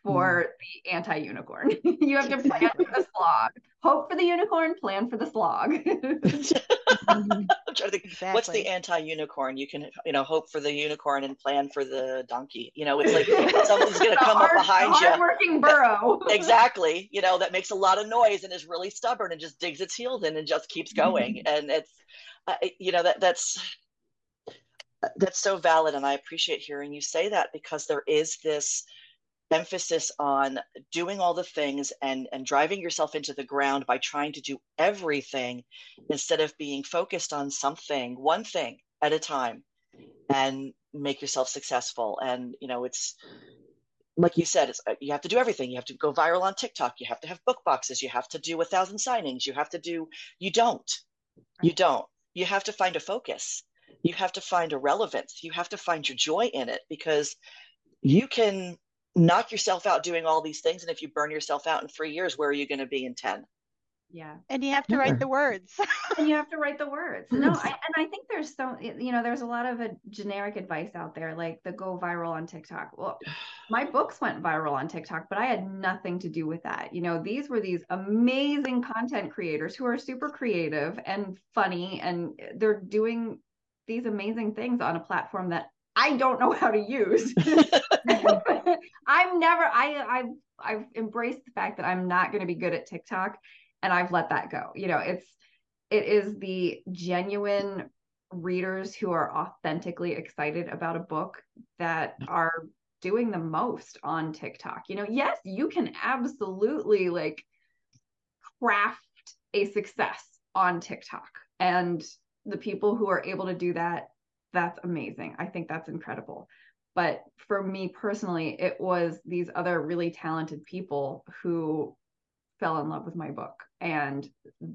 for mm. the anti-unicorn. you have to plan for the slog. Hope for the unicorn, plan for the slog. I'm trying to think, exactly. what's the anti-unicorn? You can, you know, hope for the unicorn and plan for the donkey. You know, it's like something's going to come hard, up behind you. Hardworking burro. exactly. You know, that makes a lot of noise and is really stubborn and just digs its heels in and just keeps going. Mm-hmm. And it's, uh, you know, that that's that's so valid, and I appreciate hearing you say that because there is this emphasis on doing all the things and and driving yourself into the ground by trying to do everything instead of being focused on something one thing at a time and make yourself successful. And you know it's like you said uh, you have to do everything. You have to go viral on tiktok. You have to have book boxes. You have to do a thousand signings. You have to do you don't. You don't you have to find a focus. You have to find a relevance. You have to find your joy in it because you can knock yourself out doing all these things. And if you burn yourself out in three years where are you going to be in 10 yeah. And you have to write the words. And you have to write the words. No I, and i think there's so you know there's a lot of a generic advice out there like the go viral on tiktok. Well my books went viral on tiktok but i had nothing to do with that. You know these were these amazing content creators who are super creative and funny and they're doing these amazing things on a platform that I don't know how to use. I'm never I I've I've embraced the fact that I'm not going to be good at TikTok and I've let that go. You know, it's it is the genuine readers who are authentically excited about a book that are doing the most on TikTok. You know, yes, you can absolutely like craft a success on TikTok. And the people who are able to do that that's amazing. I think that's incredible. But for me personally, it was these other really talented people who fell in love with my book. And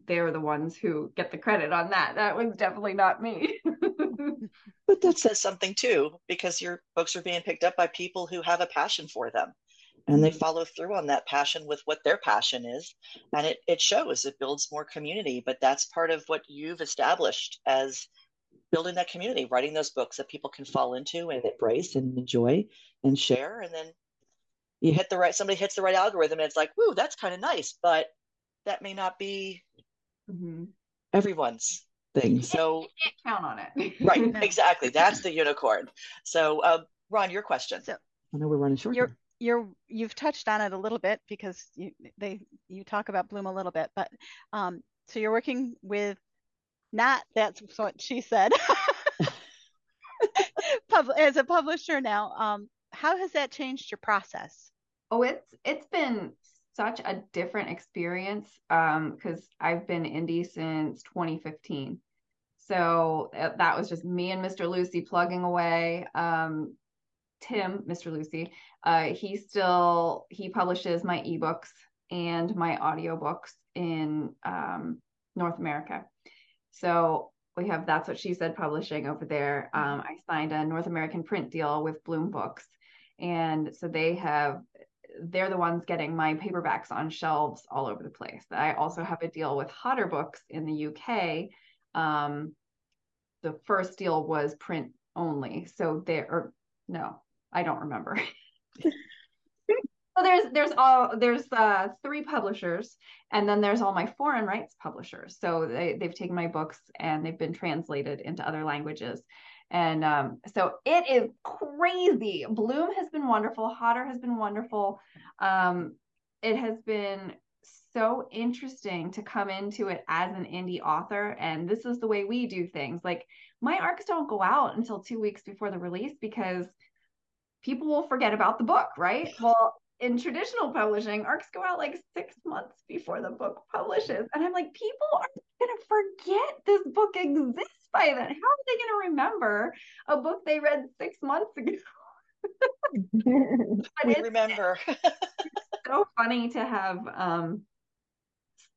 they're the ones who get the credit on that. That was definitely not me. but that says something too, because your books are being picked up by people who have a passion for them and they mm-hmm. follow through on that passion with what their passion is and it, it shows it builds more community but that's part of what you've established as building that community, writing those books that people can fall into and embrace and enjoy and share. And then you hit the right, somebody hits the right algorithm and it's like, whoo, that's kind of nice, but that may not be Mm-hmm. everyone's thing. So, You can't count on it. right, No. exactly. That's the unicorn. So, uh, Ron, your question. So- I know we're running short. You're here. you're you've touched on it a little bit because you they you talk about Bloom a little bit, but um so you're working with not that's what she said. Pub, as a publisher now, um, how has that changed your process? Oh, it's it's been such a different experience um because I've been indie since 2015. So uh, that was just me and Mr. Lucy plugging away. Um Tim, Mr. Lucy, uh he still he publishes my ebooks and my audiobooks in um North America. So we have that's what she said publishing over there. Um I signed a North American print deal with Bloom Books and so they have they're the ones getting my paperbacks on shelves all over the place. I also have a deal with Hodder Books in the UK. Um, the first deal was print only, so there or no, I don't remember. so there's there's all there's uh, three publishers, and then there's all my foreign rights publishers. So they they've taken my books and they've been translated into other languages. And um, so it is crazy. Bloom has been wonderful. Hodder has been wonderful. Um, it has been so interesting to come into it as an indie author. And this is the way we do things. Like my arcs don't go out until two weeks before the release because people will forget about the book, right? Well, in traditional publishing, arcs go out like six months before the book publishes. And I'm like, people are going to forget this book exists by then. How are they going to remember a book they read six months ago? We remember. so funny to have um,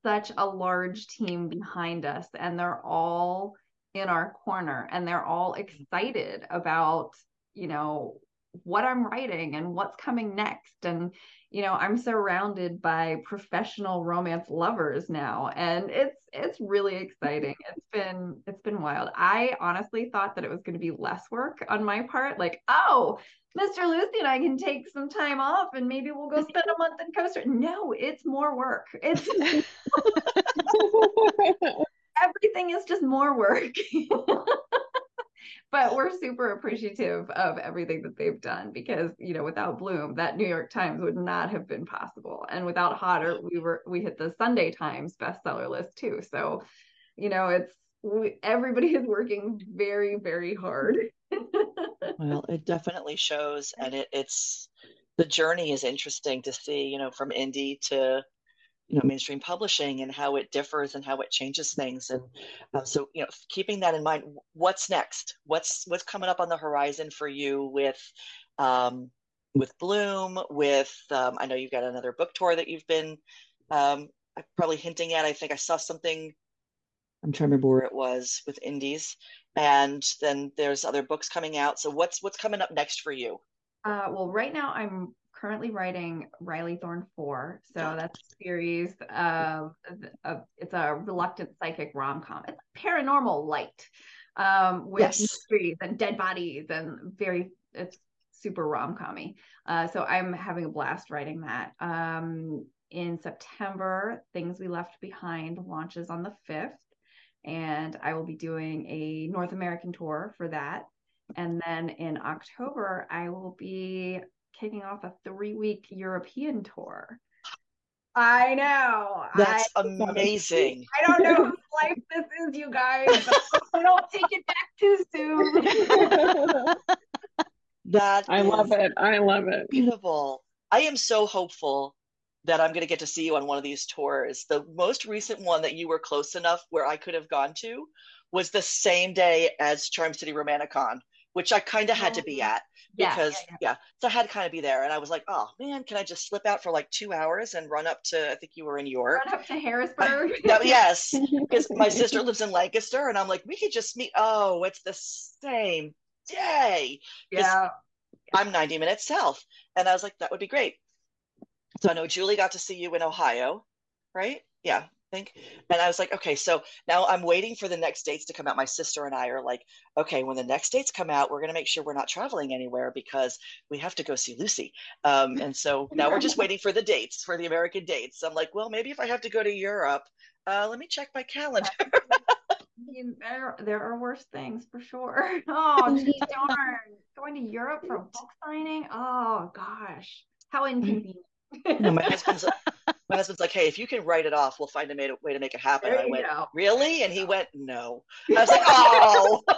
such a large team behind us, and they're all in our corner, and they're all excited about, you know, what I'm writing and what's coming next. And, you know, I'm surrounded by professional romance lovers now, and it's it's really exciting. It's been it's been wild. I honestly thought that it was going to be less work on my part. Like, oh, Mr. Lucy and I can take some time off and maybe we'll go spend a month in Costa. No, it's more work. It's everything is just more work. but we're super appreciative of everything that they've done because you know without bloom that new york times would not have been possible. And without Hodder we were we hit the sunday times bestseller list too. So you know it's we, everybody is working very very hard. Well, it definitely shows, and it, it's the journey is interesting to see, you know, from indie to, you know, mainstream publishing and how it differs and how it changes things. And uh, so, you know, keeping that in mind, what's next? What's what's coming up on the horizon for you with, um, with Bloom? With um, I know you've got another book tour that you've been um, probably hinting at. I think I saw something. I'm trying to remember where it was with indies and then there's other books coming out. So what's what's coming up next for you? Uh, well, right now I'm currently writing Riley Thorn 4. So that's a series of, of it's a reluctant psychic rom-com. It's paranormal light um, with Yes. mysteries and dead bodies and very it's super rom-commy. Uh, so I'm having a blast writing that. Um, in September, Things We Left Behind launches on the 5th and I will be doing a North American tour for that. And then in October, I will be kicking off a three week European tour. I know. That's I, amazing. I don't know whose life this is, you guys. but I don't take it back too soon. That I love it. I love it. beautiful. I am so hopeful that I'm going to get to see you on one of these tours. The most recent one that you were close enough where I could have gone to was the same day as Charm City Romanticon, which I kind of had to be oh, at Yeah, because yeah, yeah, so I had to kind of be there. And I was like, oh man, can I just slip out for like two hours and run up to? I think you were in York. Run up to Harrisburg. No, yes, because my sister lives in Lancaster, and I'm like, we could just meet. Oh, it's the same day. yeah. I'm 90 minutes south. And I was like, that would be great. So I know Julie got to see you in Ohio, right? Yeah. Think. And I was like, okay, so now I'm waiting for the next dates to come out. My sister and I are like, okay, when the next dates come out, we're going to make sure we're not traveling anywhere because we have to go see Lucy. Um, and so now we're just waiting for the dates, for the American dates. I'm like, well, maybe if I have to go to Europe, uh, let me check my calendar. I mean, there, there are worse things for sure. Oh, gee, darn. Going to Europe for a book signing? Oh, gosh. How inconvenient. No, my husband's my husband's like, hey, if you can write it off, we'll find a way to make it happen. And I went, go. really? And he went, no. I was like, oh,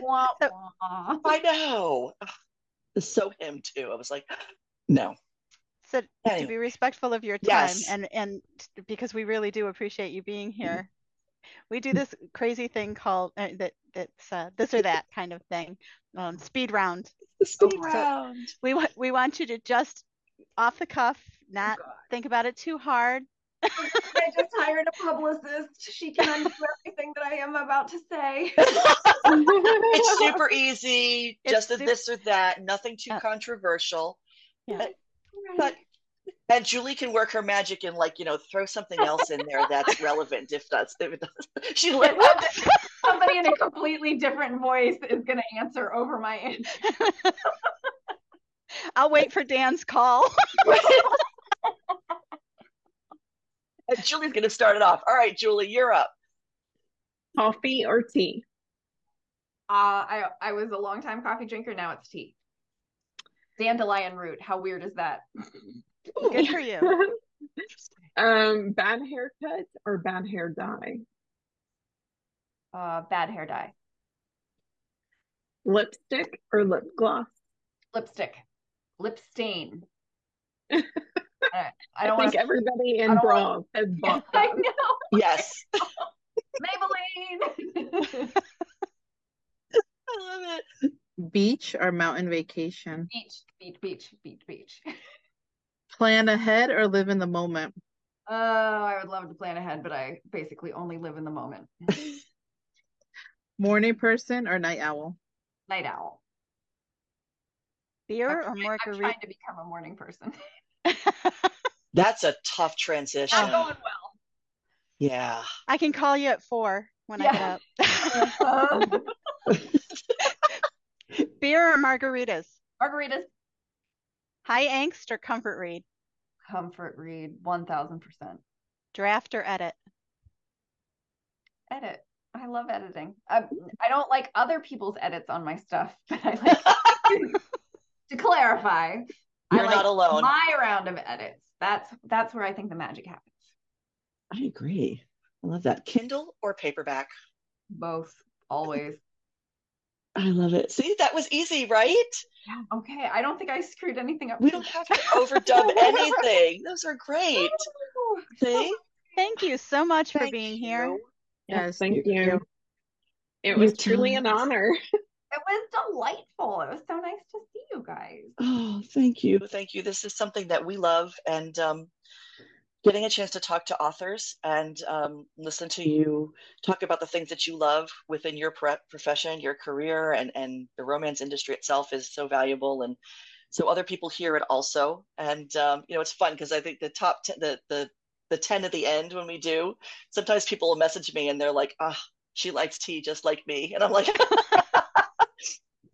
Wah, wah. I know. So him too. I was like, no. So to be respectful of your time Yes. and and because we really do appreciate you being here. We do this crazy thing called uh, that that's uh, this or that kind of thing. Um, speed round. Speed Oh, round. We want we want you to just off the cuff, not God. think about it too hard. I just hired a publicist. She can undo everything that I am about to say. It's super easy, It's just a this or that, nothing too Uh, controversial. Yeah. But and Julie can work her magic and like, you know, throw something else in there that's relevant if that's if it does. She like Somebody in a completely different voice is going to answer over my answer. I'll wait for Dan's call. and Julie's gonna start it off. All right, Julie, you're up. Coffee or tea? Uh, I I was a long time coffee drinker. Now it's tea. Dandelion root. How weird is that? Good for you. um, bad haircut or bad hair dye? Uh, bad hair dye. Lipstick or lip gloss? Lipstick. Lip stain. I, I I, don't want think to. everybody in I don't has bought I know. Yes. Maybelline. I love it. Beach or mountain vacation? beach, beach, beach, beach, beach. Plan ahead or live in the moment? Oh, I would love to plan ahead, but I basically only live in the moment. Morning person or night owl? Night owl. Beer I'm or trying, I'm trying to become a morning person. That's a tough transition. I'm going well. Yeah. I can call you at four when Yeah. I get up. Uh-huh. Beer or margaritas? Margaritas. High angst or comfort read? Comfort read, 1000%. Draft or edit? Edit. I love editing. I, I don't like other people's edits on my stuff, but I like to clarify. I You're like not alone. My round of edits. That's that's where I think the magic happens. I agree. I love that. Kindle or paperback? Both, always. I love it. See, that was easy, right? Yeah. Okay. I don't think I screwed anything up. We don't have to overdub anything. Those are great. Oh. See? Thank you so much for Thank being here. Yes, Thank you- you. It Your was truly an honor. It was delightful. It was so nice to see you guys. Oh, thank you. Thank you. This is something that we love and um, getting a chance to talk to authors and um, listen to you talk about the things that you love within your pre- profession, your career, and, and the romance industry itself is so valuable. And so other people hear it also. And, um, you know, it's fun because I think the top, ten, the, the, the 10 at the end when we do, sometimes people will message me and they're like, ah, she likes tea just like me. And I'm like,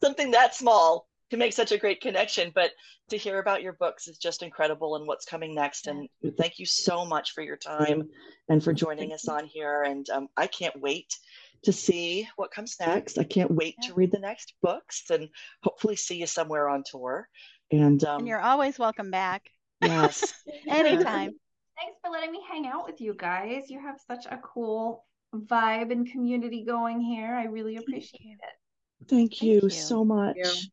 something that small to make such a great connection. But to hear about your books is just incredible and what's coming next. And thank you so much for your time and for joining us on here. And um, I can't wait to see what comes next. I can't wait to read the next books and hopefully see you somewhere on tour. And um, And you're always welcome back yes, anytime. Thanks for letting me hang out with you guys. You have such a cool vibe and community going here. I really appreciate it. Thank you, you. so much.